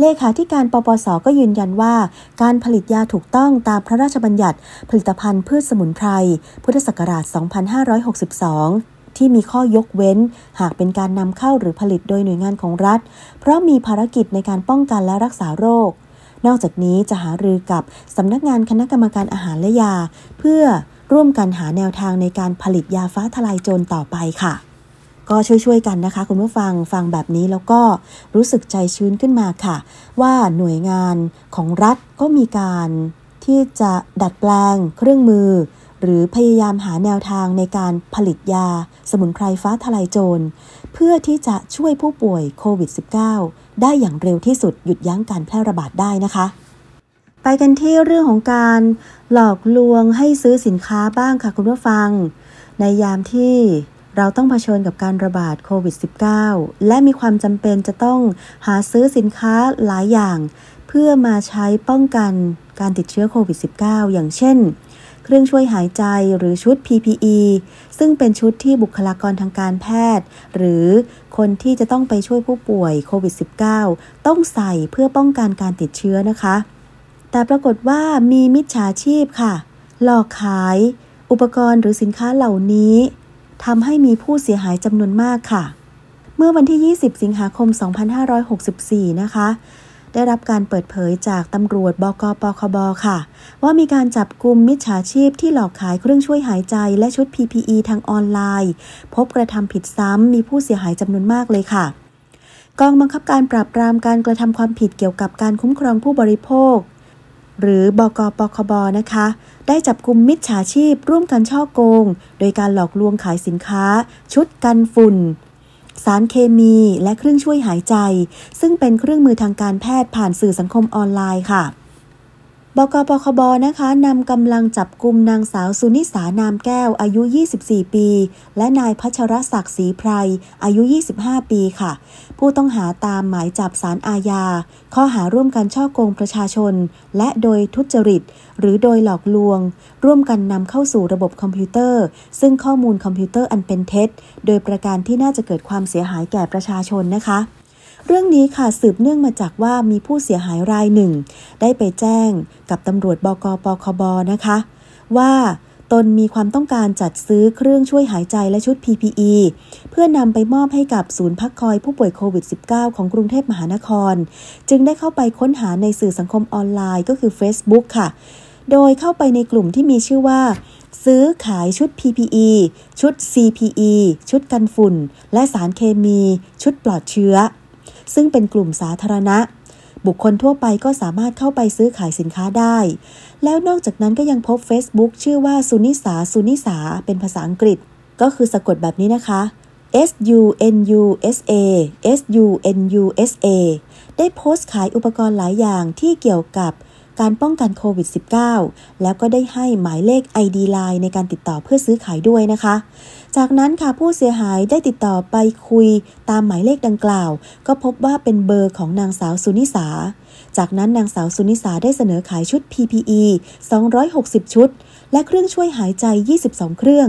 เลขาธิการปปส ก็ยืนยันว่า การผลิตยาถูกต้องตามพระราชบัญญัติ ผลิตภัณฑ์พืชสมุนไพร พุทธศักราช 2562 ที่มีข้อยกเว้น หากเป็นการนำเข้าหรือผลิตโดยหน่วยงานของรัฐ เพราะมีภารกิจในการป้องกันและรักษาโรค นอกจากนี้จะหารือกับสำนักงานคณะกรรมการอาหารและยา เพื่อร่วมกันหาแนวทางในการผลิตยาฟ้าทลายโจรต่อไปค่ะ ก็ช่วยๆกันนะคะ คุณผู้ฟังฟังแบบนี้แล้วก็รู้สึกใจชื้นขึ้นมาค่ะ ว่าหน่วยงานของรัฐก็มีการที่จะดัดแปลงเครื่องมือ หรือพยายามหาแนวทางในการผลิตยา สมุนไพรฟ้าทลายโจร เพื่อที่จะช่วยผู้ป่วยโควิด -19 ได้อย่างเร็วที่สุดหยุดยั้งการแพร่ระบาดได้นะคะ ไปกันที่เรื่องของการหลอกลวงให้ซื้อสินค้าบ้างค่ะคุณผู้ฟัง ในยามที่เราต้องเผชิญกับการระบาดโควิด -19 และมีความจำเป็นจะต้องหาซื้อสินค้าหลายอย่าง เพื่อมาใช้ป้องกันการติดเชื้อโควิด -19 อย่างเช่น เครื่องช่วยหายใจหรือชุด PPE ซึ่งเป็นชุดที่บุคลากรทางการแพทย์ หรือคนที่จะต้องไปช่วยผู้ป่วยโควิด -19 ต้องใส่เพื่อป้องกันการติดเชื้อนะคะ แต่ปรากฏว่ามีมิจฉาชีพค่ะ หลอกขาย อุปกรณ์หรือสินค้าเหล่านี้ทำให้มีผู้เสียหายจำนวนมากค่ะ เมื่อวันที่ 20 สิงหาคม 2564 นะคะ ได้รับการเปิดเผยจากตำรวจบกปคบค่ะ ว่ามีการจับกลุ่มมิจฉาชีพที่หลอกขายเครื่องช่วยหายใจและชุด PPE ทางออนไลน์ พบกระทำผิดซ้ำมีผู้เสียหายจำนวนมากเลยค่ะกองบังคับการปราบปรามการกระทำความผิดเกี่ยวกับการคุ้มครองผู้บริโภค หรือบกปคบนะคะ ได้จับกลุ่มมิจฉาชีพร่วมกันช่อโกง โดยการหลอกลวงขายสินค้า ชุดกันฝุ่น สารเคมี และเครื่องช่วยหายใจ ซึ่งเป็นเครื่องมือทางการแพทย์ผ่านสื่อสังคมออนไลน์ค่ะ บกปคบนะคะนำกำลังจับกลุ่มนางสาวสุนิสานามแก้วอายุ 24 ปี และนายพัชรศักดิ์ศรีไพรอายุ 25 ปีค่ะ ผู้ต้องหาตามหมายจับสารอาญา ข้อหาร่วมกันฉ้อโกงประชาชน และโดยทุจริต หรือโดยหลอกลวง ร่วมกันนำเข้าสู่ระบบคอมพิวเตอร์ ซึ่งข้อมูลคอมพิวเตอร์อันเป็นเท็จ โดยประการที่น่าจะเกิดความเสียหายแก่ประชาชนนะคะ เรื่องนี้ค่ะสืบเนื่องมาจากว่ามีผู้เสียหายรายหนึ่ง ได้ไปแจ้งกับตำรวจบก.ปคบ. นะคะ ว่าตนมีความต้องการจัดซื้อเครื่องช่วยหายใจและชุด PPE เพื่อนำไปมอบให้กับศูนย์พักคอยผู้ป่วยโควิด -19 ของกรุงเทพมหานคร จึงได้เข้าไปค้นหาในสื่อสังคมออนไลน์ก็คือ Facebook ค่ะ โดยเข้าไปในกลุ่มที่มีชื่อว่า ซื้อขายชุด PPE ชุด CPE ชุดกันฝุ่น และสารเคมี ชุดปลอดเชื้อ ซึ่งเป็นกลุ่มสาธารณะ บุคคลทั่วไปก็สามารถเข้าไปซื้อขายสินค้าได้ แล้วนอกจากนั้นก็ยังพบ Facebook ชื่อว่าสุนิสาสุนิสาเป็นภาษาอังกฤษ ก็คือสะกดแบบนี้นะคะ S U N U S A S U N U S A ได้โพสต์ขายอุปกรณ์หลายอย่างที่เกี่ยวกับการป้องกันโควิด -19 แล้วก็ได้ให้หมายเลข ID Line ในการติดต่อเพื่อซื้อขายด้วยนะคะ จากนั้นค่ะผู้เสียหายได้ติดต่อไปคุยตามหมายเลขดังกล่าว ก็พบว่าเป็นเบอร์ของนางสาวสุนิสา จากนั้นนางสาวสุนิสาได้เสนอขายชุด PPE 260 ชุด และเครื่องช่วยหายใจ 22 เครื่อง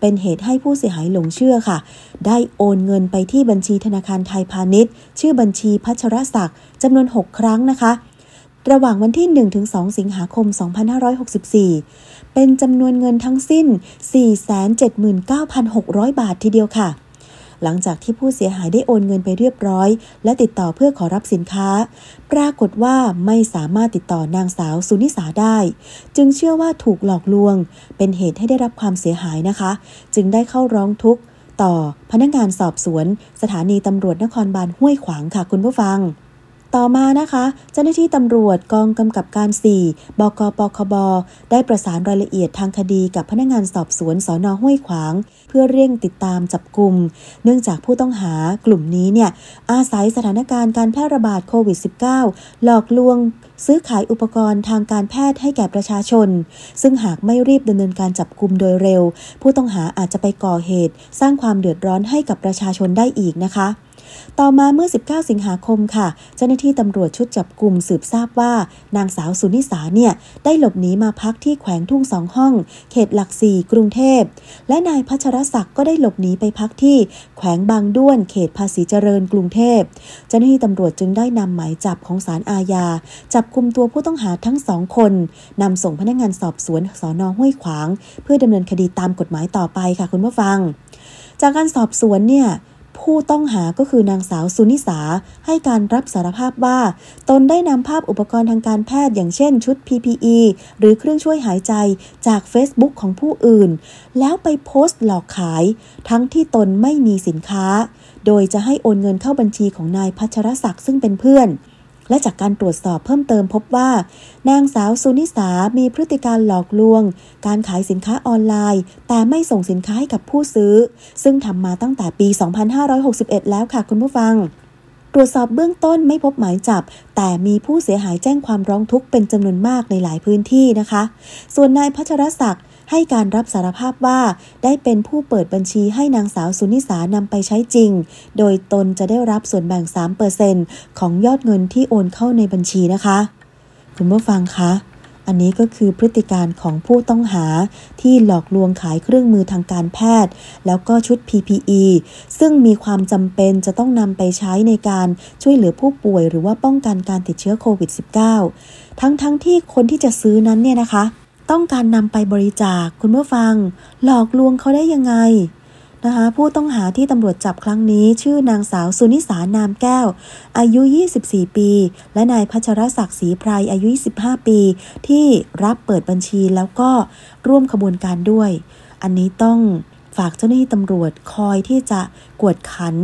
เป็นเหตุให้ผู้เสียหายหลงเชื่อค่ะ ได้โอนเงินไปที่บัญชีธนาคารไทยพาณิชย์ ชื่อบัญชีพัชรศักดิ์จำนวน 6 ครั้งนะคะ ระหว่างวันที่ 1-2 สิงหาคม 2564 เป็นจำนวนเงินทั้งสิ้น 479,600 บาททีเดียวค่ะ หลังจากที่ผู้เสียหายได้โอนเงินไปเรียบร้อย และติดต่อเพื่อขอรับสินค้า ปรากฏว่าไม่สามารถติดต่อนางสาวสุนิสาได้ จึงเชื่อว่าถูกหลอกลวง เป็นเหตุให้ได้รับความเสียหายนะคะ จึงได้เข้าร้องทุกข์ต่อพนักงานสอบสวน สถานีตำรวจนครบาลห้วยขวางค่ะคุณผู้ฟัง ต่อมานะคะ เจ้าหน้าที่ตำรวจกองกำกับการ 4 บกปคบ ได้ประสานรายละเอียดทางคดีกับพนักงานสอบสวนสอนอห้วยขวาง เพื่อเร่งติดตามจับกลุ่ม เนื่องจากผู้ต้องหากลุ่มนี้เนี่ย อาศัยสถานการณ์การแพร่ระบาดโควิด -19 หลอกลวงซื้อขายอุปกรณ์ทางการแพทย์ให้แก่ประชาชน ซึ่งหากไม่รีบดำเนินการจับกลุ่มโดยเร็ว ผู้ต้องหาอาจจะไปก่อเหตุ สร้างความเดือดร้อนให้กับประชาชนได้อีกนะคะ ต่อมาเมื่อ 19 สิงหาคมค่ะ เจ้าหน้าที่ตำรวจชุดจับกลุ่มสืบทราบว่า นางสาวสุนิสาเนี่ย ได้หลบหนีมาพักที่แขวงทุ่งสองห้อง เขตหลักสี่กรุงเทพ และนายพัชรศักดิ์ก็ได้หลบหนีไปพักที่แขวงบางด้วน เขตภาษีเจริญกรุงเทพ เจ้าหน้าที่ตำรวจจึงได้นำหมายจับของศาลอาญา จับกลุ่มตัวผู้ต้องหาทั้งสองคนนำส่งพนักงานสอบสวนสอนอห้วยขวาง เพื่อดำเนินคดีตามกฎหมายต่อไปค่ะคุณผู้ฟัง จากการสอบสวนเนี่ย ผู้ต้องหาก็คือนางสาวสุนิสาให้การรับสารภาพว่า ตนได้นำภาพอุปกรณ์ทางการแพทย์อย่างเช่นชุด PPE หรือเครื่องช่วยหายใจจาก Facebook ของผู้อื่น แล้วไปโพสต์หลอกขาย ทั้งที่ตนไม่มีสินค้า โดยจะให้โอนเงินเข้าบัญชีของนายพัชรศักดิ์ซึ่งเป็นเพื่อน และจากการตรวจสอบเพิ่มเติมพบว่า นางสาวสุนิสา มีพฤติการหลอกลวง การขายสินค้าออนไลน์ แต่ไม่ส่งสินค้าให้กับผู้ซื้อ ซึ่งทำมาตั้งแต่ปี 2561 แล้วค่ะคุณผู้ฟังตรวจสอบเบื้องต้นไม่พบหมายจับ แต่มีผู้เสียหายแจ้งความร้องทุกข์เป็นจำนวนมากในหลายพื้นที่นะคะ ส่วนนายพัชรศักดิ์ ให้การรับสารภาพว่าได้เป็นผู้เปิดบัญชีให้นางสาวสุนิสานำไปใช้จริง โดยตนจะได้รับส่วนแบ่ง 3%ของยอดเงินที่โอนเข้าในบัญชีนะคะ คุณผู้ฟังคะอันนี้ก็คือพฤติการของผู้ต้องหาที่หลอกลวงขายเครื่องมือทางการแพทย์ แล้วก็ชุด PPE ซึ่งมีความจำเป็นจะต้องนำไปใช้ในการช่วยเหลือผู้ป่วย หรือว่าป้องกันการติดเชื้อโควิด -19 ทั้งๆทที่คนที่จะซื้อนั้นเนี่ยนะคะ ต้องการนำไปบริจาคคุณผู้ฟัง หลอกลวงเขาได้ยังไงนะคะผู้ต้องหาที่ตำรวจจับครั้งนี้ ชื่อนางสาวสุนิสานามแก้ว อายุ 24 ปี และนายพัชรศักดิ์ศรีไพรอายุ 25 ปี ที่รับเปิดบัญชีแล้วก็ร่วมขบวนการด้วย อันนี้ต้องฝากเจ้าหน้าที่ตำรวจคอยที่จะกวดขัน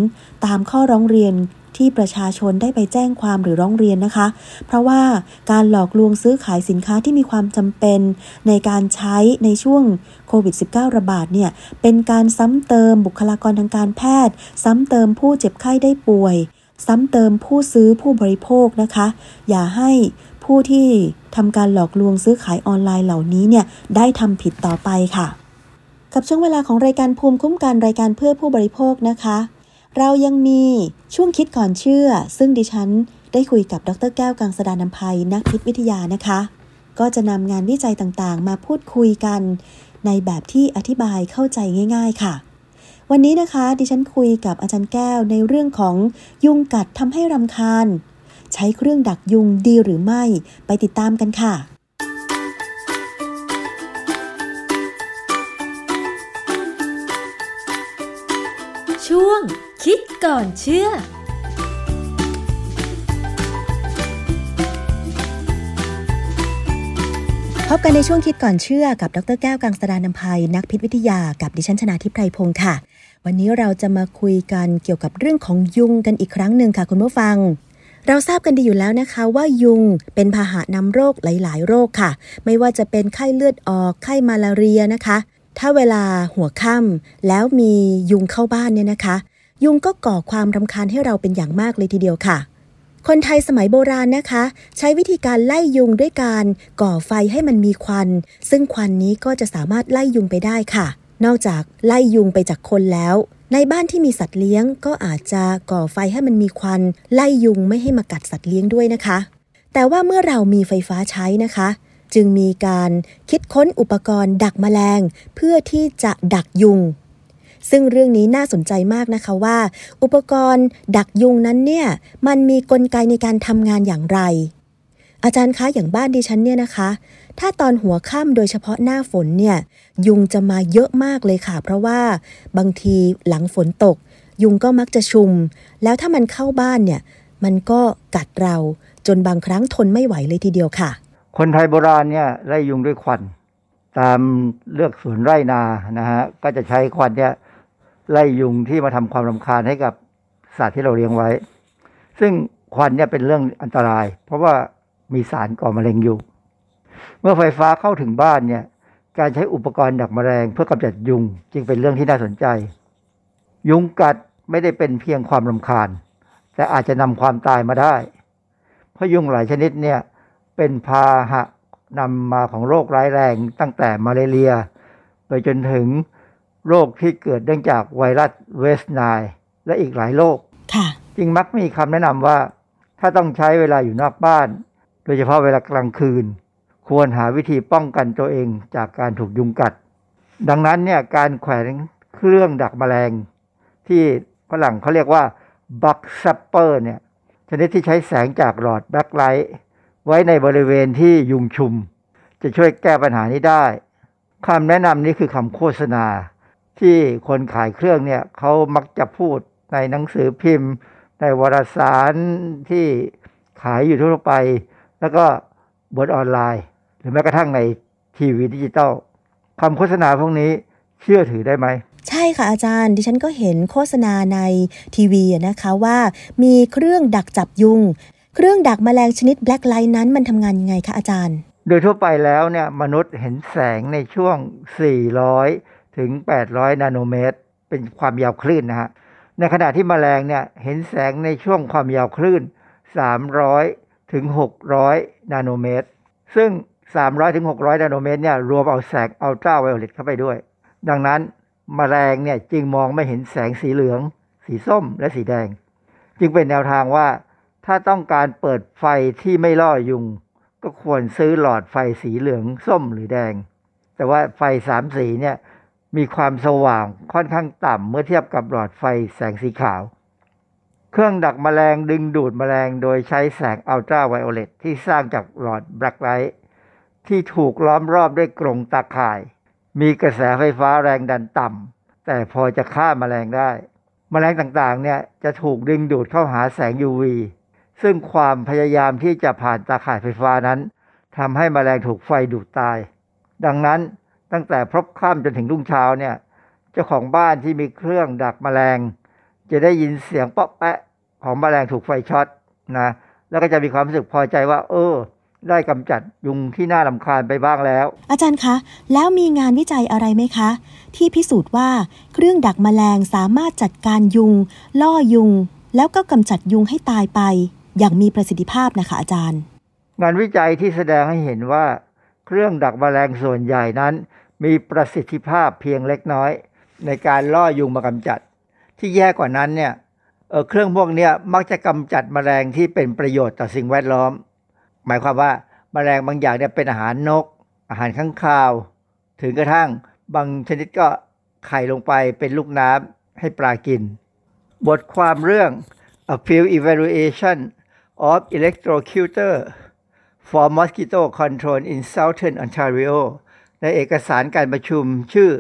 ตามข้อร้องเรียน ที่ประชาชนได้ไปแจ้งความหรือร้องเรียนนะคะ เพราะว่าการหลอกลวงซื้อขายสินค้าที่มีความจำเป็นในการใช้ในช่วงโควิด -19 ระบาดเนี่ยเป็นการซ้ำเติมบุคลากรทางการแพทย์ ซ้ำเติมผู้เจ็บไข้ได้ป่วย ซ้ำเติมผู้ซื้อผู้บริโภคนะคะ อย่าให้ผู้ที่ทำการหลอกลวงซื้อขายออนไลน์เหล่านี้เนี่ยได้ทำผิดต่อไปค่ะ กับช่วงเวลาของรายการภูมิคุ้มกันรายการเพื่อผู้บริโภคนะคะ เรายังมีช่วงคิดก่อนเชื่อ ซึ่งดิฉันได้คุยกับดรแก้วกังสดานนภัยนักพิษวิทยานะคะ ก็จะนำงานวิจัยต่างๆ มาพูดคุยกัน ในแบบที่อธิบายเข้าใจง่าย ๆ ค่ะ วันนี้นะคะ ดิฉันคุยกับอาจารย์แก้วในเรื่องของยุงกัดทำให้รำคาญ ใช้เครื่องดักยุงดีหรือไม่ไปติดตามกันค่ะ ช่วง คิดก่อนเชื่อพบกันในช่วงคิดก่อนเชื่อกับ ดรแก้วกังสดานนภัย นักพิษวิทยากับดิฉันชนาทิพไพรพงศ์ค่ะ วันนี้เราจะมาคุยกันเกี่ยวกับเรื่องของยุงกันอีกครั้งหนึ่งค่ะคุณผู้ฟัง เราทราบกันดีอยู่แล้วนะคะว่ายุงเป็นพาหะนำโรคหลาย ๆ โรคค่ะ ไม่ว่าจะเป็นไข้เลือดออกไข้มาลาเรียนะคะ ถ้าเวลาหัวค่ำแล้วมียุงเข้าบ้านเนี่ยนะคะ ยุงก็ก่อความรำคาญให้เราเป็นอย่างมากเลยทีเดียวค่ะ คนไทยสมัยโบราณนะคะ ใช้วิธีการไล่ยุงด้วยการก่อไฟให้มันมีควัน ซึ่งควันนี้ก็จะสามารถไล่ยุงไปได้ค่ะ นอกจากไล่ยุงไปจากคนแล้ว ในบ้านที่มีสัตว์เลี้ยง ก็อาจจะก่อไฟให้มันมีควัน ไล่ยุงไม่ให้มากัดสัตว์เลี้ยงด้วยนะคะแต่ว่าเมื่อเรามีไฟฟ้าใช้นะคะ จึงมีการคิดค้นอุปกรณ์ดักแมลง เพื่อที่จะดักยุง ซึ่งเรื่องนี้น่าสนใจมากนะคะว่า อุปกรณ์ดักยุงนั้นเนี่ยมันมีกลไกในการทำงานอย่างไร อาจารย์คะอย่างบ้านดิฉันเนี่ยนะคะ ถ้าตอนหัวค่ำโดยเฉพาะหน้าฝนเนี่ยยุงจะมาเยอะมากเลยค่ะ เพราะว่าบางทีหลังฝนตก ยุงก็มักจะชุม แล้วถ้ามันเข้าบ้านเนี่ยมันก็กัดเราจนบางครั้งทนไม่ไหวเลยทีเดียวค่ะ คนไทยโบราณเนี่ยไล่ยุงด้วยควัน ตามเลือกสวนไร่นานะฮะก็จะใช้ควันเนี่ยไล่ยุงที่มาทำความรำคาญให้กับสัตว์ที่เราเลี้ยงไว้ ซึ่งควันเนี่ยเป็นเรื่องอันตราย เพราะว่ามีสารก่อมะเร็งอยู่ เมื่อไฟฟ้าเข้าถึงบ้านเนี่ย การใช้อุปกรณ์ดักแมลงเพื่อกำจัดยุง จึงเป็นเรื่องที่น่าสนใจ ยุงกัดไม่ได้เป็นเพียงความรำคาญ แต่อาจจะนำความตายมาได้ เพราะยุงหลายชนิดเนี่ย เป็นพาหะนำมาของโรคร้ายแรงตั้งแต่มาเลเรีย ไปจนถึงโรคที่เกิดเนื่องจากไวรัส West Nile และอีกหลายโรคค่ะจึงมักมีคำแนะนำว่า ถ้าต้องใช้เวลาอยู่นอกบ้าน โดยเฉพาะเวลากลางคืน ควรหาวิธีป้องกันตัวเองจากการถูกยุงกัด ดังนั้นเนี่ยการแขวนเครื่องดักแมลง ที่ฝรั่งเขาเรียกว่า bug zapper เนี่ยชนิดที่ใช้แสงจากหลอด black light ไว้ในบริเวณที่ยุงชุม จะช่วยแก้ปัญหานี้ได้คำแนะนำนี้คือคำโฆษณา ที่คนขายเครื่องเนี่ยเขามักจะพูดในหนังสือพิมพ์ ในวารสารที่ขายอยู่ทั่วไป แล้วก็บนออนไลน์ หรือแม้กระทั่งในทีวีดิจิตอลคำโฆษณาพวกนี้เชื่อถือได้ไหมใช่ค่ะอาจารย์ดิฉันก็เห็นโฆษณาในทีวีนะคะว่า มีเครื่องดักจับยุง เครื่องดักแมลงชนิด black light นั้นมันทำงานยังไงคะอาจารย์ โดยทั่วไปแล้วเนี่ยมนุษย์เห็นแสงในช่วง 400 ถึง 800 นาโนเมตร เป็นความยาวคลื่นนะฮะ ในขณะที่แมลงเนี่ยเห็นแสงในช่วงความยาวคลื่น 300 ถึง 600 นาโนเมตร ซึ่ง 300 ถึง 600 นาโนเมตรเนี่ยรวมเอาแสงอัลตราไวโอเลตเข้าไปด้วย ดังนั้นแมลงเนี่ยจึงมองไม่เห็นแสงสีเหลือง สีส้มและสีแดง จึงเป็นแนวทางว่า ถ้าต้องการเปิดไฟที่ไม่ล่อยุง ก็ควรซื้อหลอดไฟสีเหลืองส้มหรือแดง แต่ว่าไฟสามสีเนี่ยมีความสว่างค่อนข้างต่ำเมื่อเทียบกับหลอดไฟแสงสีขาว เครื่องดักแมลงดึงดูดแมลงโดยใช้แสงอัลตราไวโอเลตที่สร้างจากหลอด black light ที่ถูกล้อมรอบด้วยกรงตาข่าย มีกระแสไฟฟ้าแรงดันต่ำแต่พอจะฆ่าแมลงได้แมลงต่างๆเนี่ยจะถูกดึงดูดเข้าหาแสง UV ซึ่งความพยายามที่จะผ่านตาข่ายไฟฟ้านั้นทำให้แมลงถูกไฟดูดตาย ดังนั้นตั้งแต่พบค่ำจนถึงรุ่งเช้าเนี่ยเจ้าของบ้านที่มีเครื่องดักแมลง จะได้ยินเสียงเปาะแปะของแมลงถูกไฟช็อตนะแล้วก็จะมีความรู้สึกพอใจว่า เออ ได้กำจัดยุงที่น่าลำคาญไปบ้างแล้ว อาจารย์คะ แล้วมีงานวิจัยอะไรไหมคะ ที่พิสูจน์ว่าเครื่องดักแมลงสามารถจัดการยุง ล่อยุง แล้วก็กำจัดยุงให้ตายไป อย่างมีประสิทธิภาพนะคะอาจารย์ งานวิจัยที่แสดงให้เห็นว่า เครื่องดักแมลงส่วนใหญ่นั้น มีประสิทธิภาพเพียงเล็กน้อย ในการล่อยุงมากำจัด ที่แย่กว่านั้นเนี่ยเเครื่องพวกนี้มักจะกำจัดแมลงที่เป็นประโยชน์ต่อสิ่งแวดล้อม หมายความว่าแมลงบางอย่างเนี่ยเป็นอาหารนก อาหารข้างคาว ถึงกระทั่งบางชนิดก็ไข่ลงไปเป็นลูกน้ำให้ปลากิน บทความเรื่อง A Field Evaluation of Electrocutor for Mosquito Control in Southern Ontario ในเอกสารการประชุมชื่อ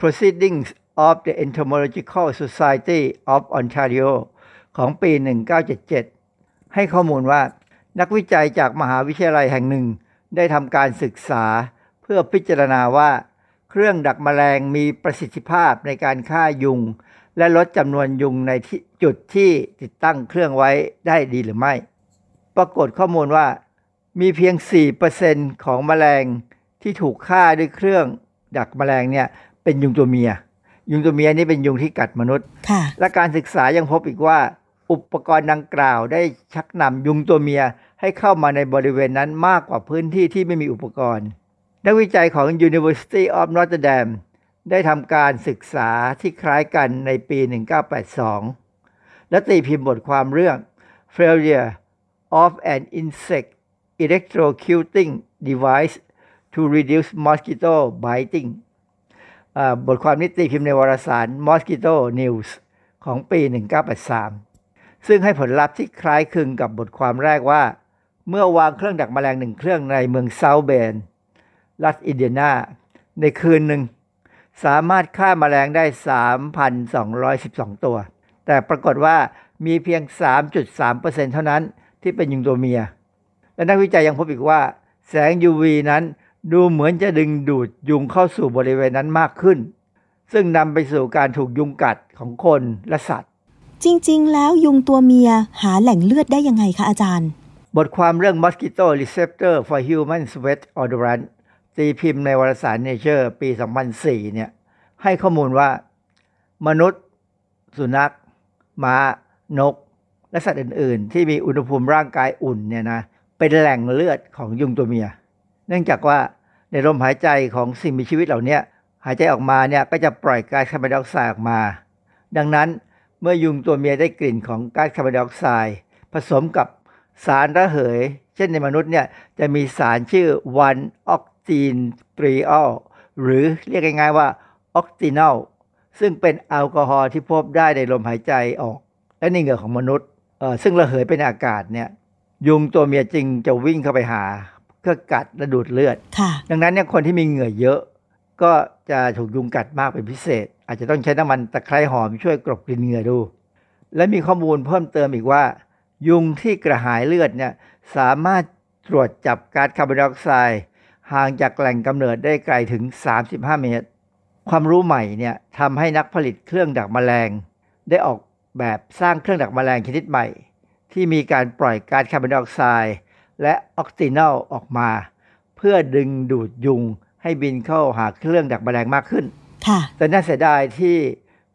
Proceedings of the Entomological Society of Ontario ของปี 1977 ให้ข้อมูลว่า นักวิจัยจากมหาวิทยาลัยแห่งหนึ่ง ได้ทำการศึกษาเพื่อพิจารณาว่า เครื่องดักแมลงมีประสิทธิภาพในการฆ่ายุง และลดจำนวนยุงในจุดที่ติดตั้งเครื่องไว้ได้ดีหรือไม่ ปรากฏข้อมูลว่า มีเพียง 4%ของแมลงที่ถูกฆ่าด้วยเครื่องดักแมลงเนี่ยเป็นยุงตัวเมีย ยุงตัวเมียนี่เป็นยุงที่กัดมนุษย์ และการศึกษายังพบอีกว่า อุปกรณ์ดังกล่าวได้ชักนำยุงตัวเมียให้เข้ามาในบริเวณนั้นมากกว่าพื้นที่ที่ไม่มีอุปกรณ์ นักวิจัยของ University of Notre Dame ได้ทำการศึกษาที่คล้ายกันในปี 1982 และตีพิมพ์บทความเรื่อง Failure of an Insect Electrocuting Device to Reduce Mosquito Biting บทความนี้ตีพิมพ์ในวารสาร Mosquito News ของปี 1983 ซึ่งให้ผลลัพธ์ที่คล้ายคลึงกับบทความแรกว่า เมื่อวางเครื่องดักแมลงหนึ่งเครื่องในเมืองเซาเบน รัฐอินเดียนา ในคืนหนึ่ง สามารถฆ่ามาแมลงได้ 3,212 ตัว แต่ปรากฏว่ามีเพียง 3.3%เท่านั้น ที่เป็นยุงตัวเมีย และนักวิจัยยังพบอีกว่า แสง UV นั้นดูเหมือนจะดึงดูดยุงเข้าสู่บริเวณนั้นมากขึ้น ซึ่งนำไปสู่การถูกยุงกัดของคนและสัตว์ จริง ๆ แล้วยุงตัวเมียหาแหล่งเลือดได้ยังไงคะอาจารย์ บทความเรื่อง Mosquito Receptor for Human Sweat Odorant ตีพิมพ์ในวารสาร Nature ปี 2004 เนี่ย ให้ข้อมูลว่า มนุษย์ สุนัข ม้า นก และสัตว์อื่น ๆ ที่มีอุณหภูมิร่างกายอุ่นเนี่ยนะเป็นแหล่งเลือดของยุงตัวเมีย เนื่องจากว่าในลมหายใจของสิ่งมีชีวิตเหล่านี้หายใจออกมาเนี่ยก็จะปล่อยก๊าซคาร์บอนไดออกไซด์ออกมา ดังนั้นเมื่อยุงตัวเมียได้กลิ่นของก๊าซคาร์บอนไดออกไซด์ผสมกับสารระเหย เช่นในมนุษย์เนี่ยจะมีสารชื่อวันออกตีนตรีออลหรือเรียกง่าย ๆว่าออกตินอลซึ่งเป็นแอลกอฮอล์ที่พบได้ในลมหายใจออก และในเหงื่อของมนุษย์ ซึ่งระเหยเป็นอากาศเนี่ย ยุงตัวเมียจริงจะวิ่งเข้าไปหาเพื่อกัดและดูดเลือด ดังนั้นเนี่ยคนที่มีเหงื่อเยอะ ก็จะถูกยุงกัดมากเป็นพิเศษ อาจจะต้องใช้น้ำมันตะไคร้หอมช่วยกลบกลิ่นเหงื่อดู และมีข้อมูลเพิ่มเติมอีกว่า ยุงที่กระหายเลือดเนี่ยสามารถตรวจจับก๊าซคาร์บอนไดออกไซด์ห่างจากแหล่งกำเนิดได้ไกลถึง 35 เมตร ความรู้ใหม่เนี่ยทำให้นักผลิตเครื่องดักแมลง ได้ออก แบบสร้างเครื่องดักแมลงชนิดใหม่ ที่มีการปล่อยก๊าซคาร์บอนไดออกไซด์และ octenol ออกมา เพื่อดึงดูดยุงให้บินเข้าหาเครื่องดักแมลงมากขึ้นแต่น่าเสียดายที่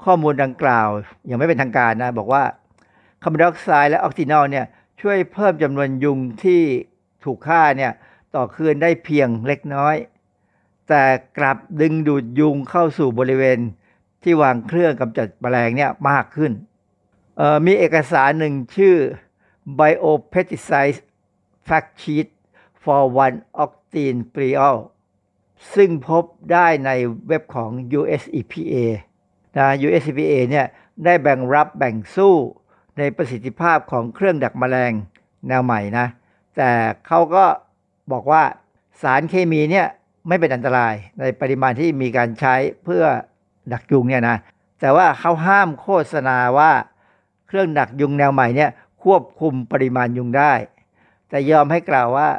ข้อมูลดังกล่าวยังไม่เป็นทางการนะ บอกว่าคาร์บอนไดออกไซด์และออกซินอลเนี่ยช่วยเพิ่มจำนวนยุงที่ถูกฆ่าเนี่ยต่อคืนได้เพียงเล็กน้อย แต่กลับดึงดูดยุงเข้าสู่บริเวณที่วางเครื่องกำจัดแมลงเนี่ยมากขึ้น มีเอกสารหนึ่งชื่อ Biopesticide Fact Sheet for One Octane Priol ซึ่งพบได้ในเว็บของ US EPA นะ US EPA เนี่ยได้แบ่งรับแบ่งสู้ในประสิทธิภาพของเครื่องดักแมลงแนวใหม่นะ แต่เขาก็บอกว่าสารเคมีเนี่ยไม่เป็นอันตรายในปริมาณที่มีการใช้เพื่อดักยุงเนี่ยนะ แต่ว่าเขาห้ามโฆษณาว่า เครื่องดักยุงแนวใหม่เนี่ยควบคุมปริมาณยุงได้ แต่ยอมให้กล่าวว่า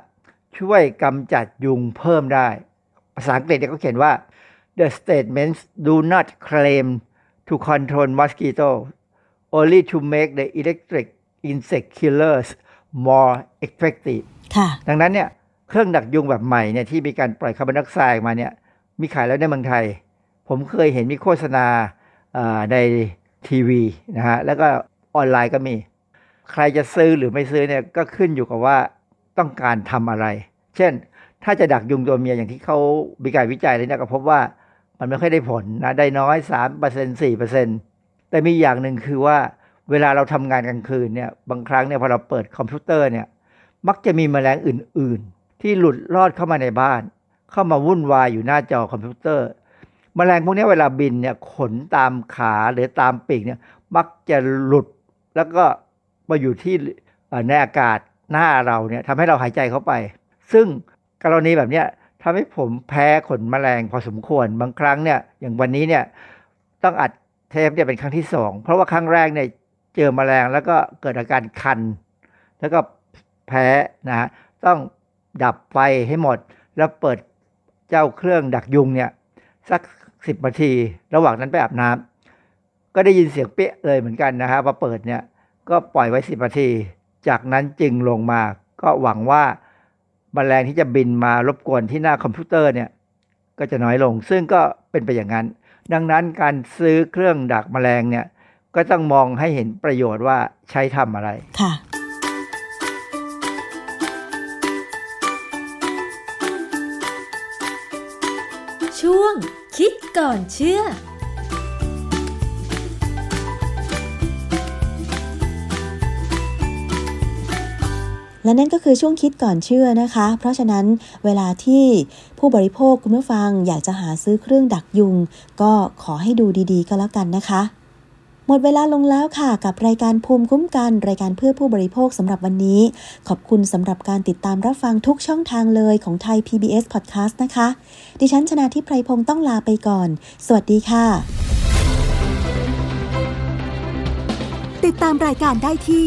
ช่วยกำจัดยุงเพิ่มได้ ภาษาอังกฤษเขาเขียนว่า the statements do not claim to control mosquito only to make the electric insect killers more effective ค่ะดังนั้นเนี่ยเครื่องดักยุงแบบใหม่เนี่ยที่มีการปล่อยคาร์บอนไดออกไซด์มาเนี่ยมีขายแล้วในเมืองไทย ผมเคยเห็นมีโฆษณาในทีวีนะฮะแล้วก็ ออนไลน์ก็มี ใครจะซื้อหรือไม่ซื้อเนี่ยก็ขึ้นอยู่กับว่าต้องการทำอะไร เช่น ถ้าจะดักยุงตัวเมียอย่างที่เขามีการวิจัยเลยเนี่ยก็พบว่ามันไม่ค่อยได้ผลนะได้น้อย3% 4%แต่มีอย่างหนึ่งคือว่าเวลาเราทำงานกลางคืนเนี่ยบางครั้งเนี่ยพอเราเปิดคอมพิวเตอร์เนี่ยมักจะมีแมลงอื่น ๆ ที่หลุดรอดเข้ามาในบ้าน เข้ามาวุ่นวายอยู่หน้าจอคอมพิวเตอร์แมลงพวกนี้เวลาบินเนี่ยขนตามขาหรือตามปีกเนี่ยมักจะหลุด แล้วก็มาอยู่ที่ในอากาศหน้าเราเนี่ยทำให้เราหายใจเข้าไป ซึ่งกรณีแบบเนี้ยทำให้ผมแพ้ขนแมลงพอสมควรบางครั้งเนี่ยอย่างวันนี้เนี่ยต้องอัดเทปเนี่ยเป็นครั้งที่สองเพราะว่าครั้งแรกเนี่ยเจอแมลงแล้วก็เกิดอาการคัน แล้วก็แพ้นะฮะต้องดับไฟให้หมด แล้วเปิดเจ้าเครื่องดักยุงเนี่ยสักสิบนาที ระหว่างนั้นไปอาบน้ำ ก็ได้ยินเสียงเปี้ยเลยเหมือนกันนะฮะพอเปิดเนี่ยก็ปล่อยไว้สิบนาที จากนั้นจึงลงมา ก็หวังว่าแมลงที่จะบินมารบกวนที่หน้าคอมพิวเตอร์เนี่ยก็จะน้อยลง ซึ่งก็เป็นไปอย่างนั้น ดังนั้นการซื้อเครื่องดักแมลงเนี่ยก็ต้องมองให้เห็นประโยชน์ว่าใช้ทำอะไรค่ะช่วงคิดก่อนเชื่อ และนั่นก็คือช่วงคิดก่อนเชื่อนะคะ เพราะฉะนั้นเวลาที่ผู้บริโภคคุณผู้ฟังอยากจะหาซื้อเครื่องดักยุง ก็ขอให้ดูดีๆ ก็แล้วกันนะคะ หมดเวลาลงแล้วค่ะ กับรายการภูมิคุ้มกัน รายการเพื่อผู้บริโภคสำหรับวันนี้ ขอบคุณสำหรับการติดตามรับฟังทุกช่องทางเลยของไทย PBS Podcast นะคะ ดิฉันชนะทิพไพรพงศ์ต้องลาไปก่อน สวัสดีค่ะ ติดตามรายการได้ที่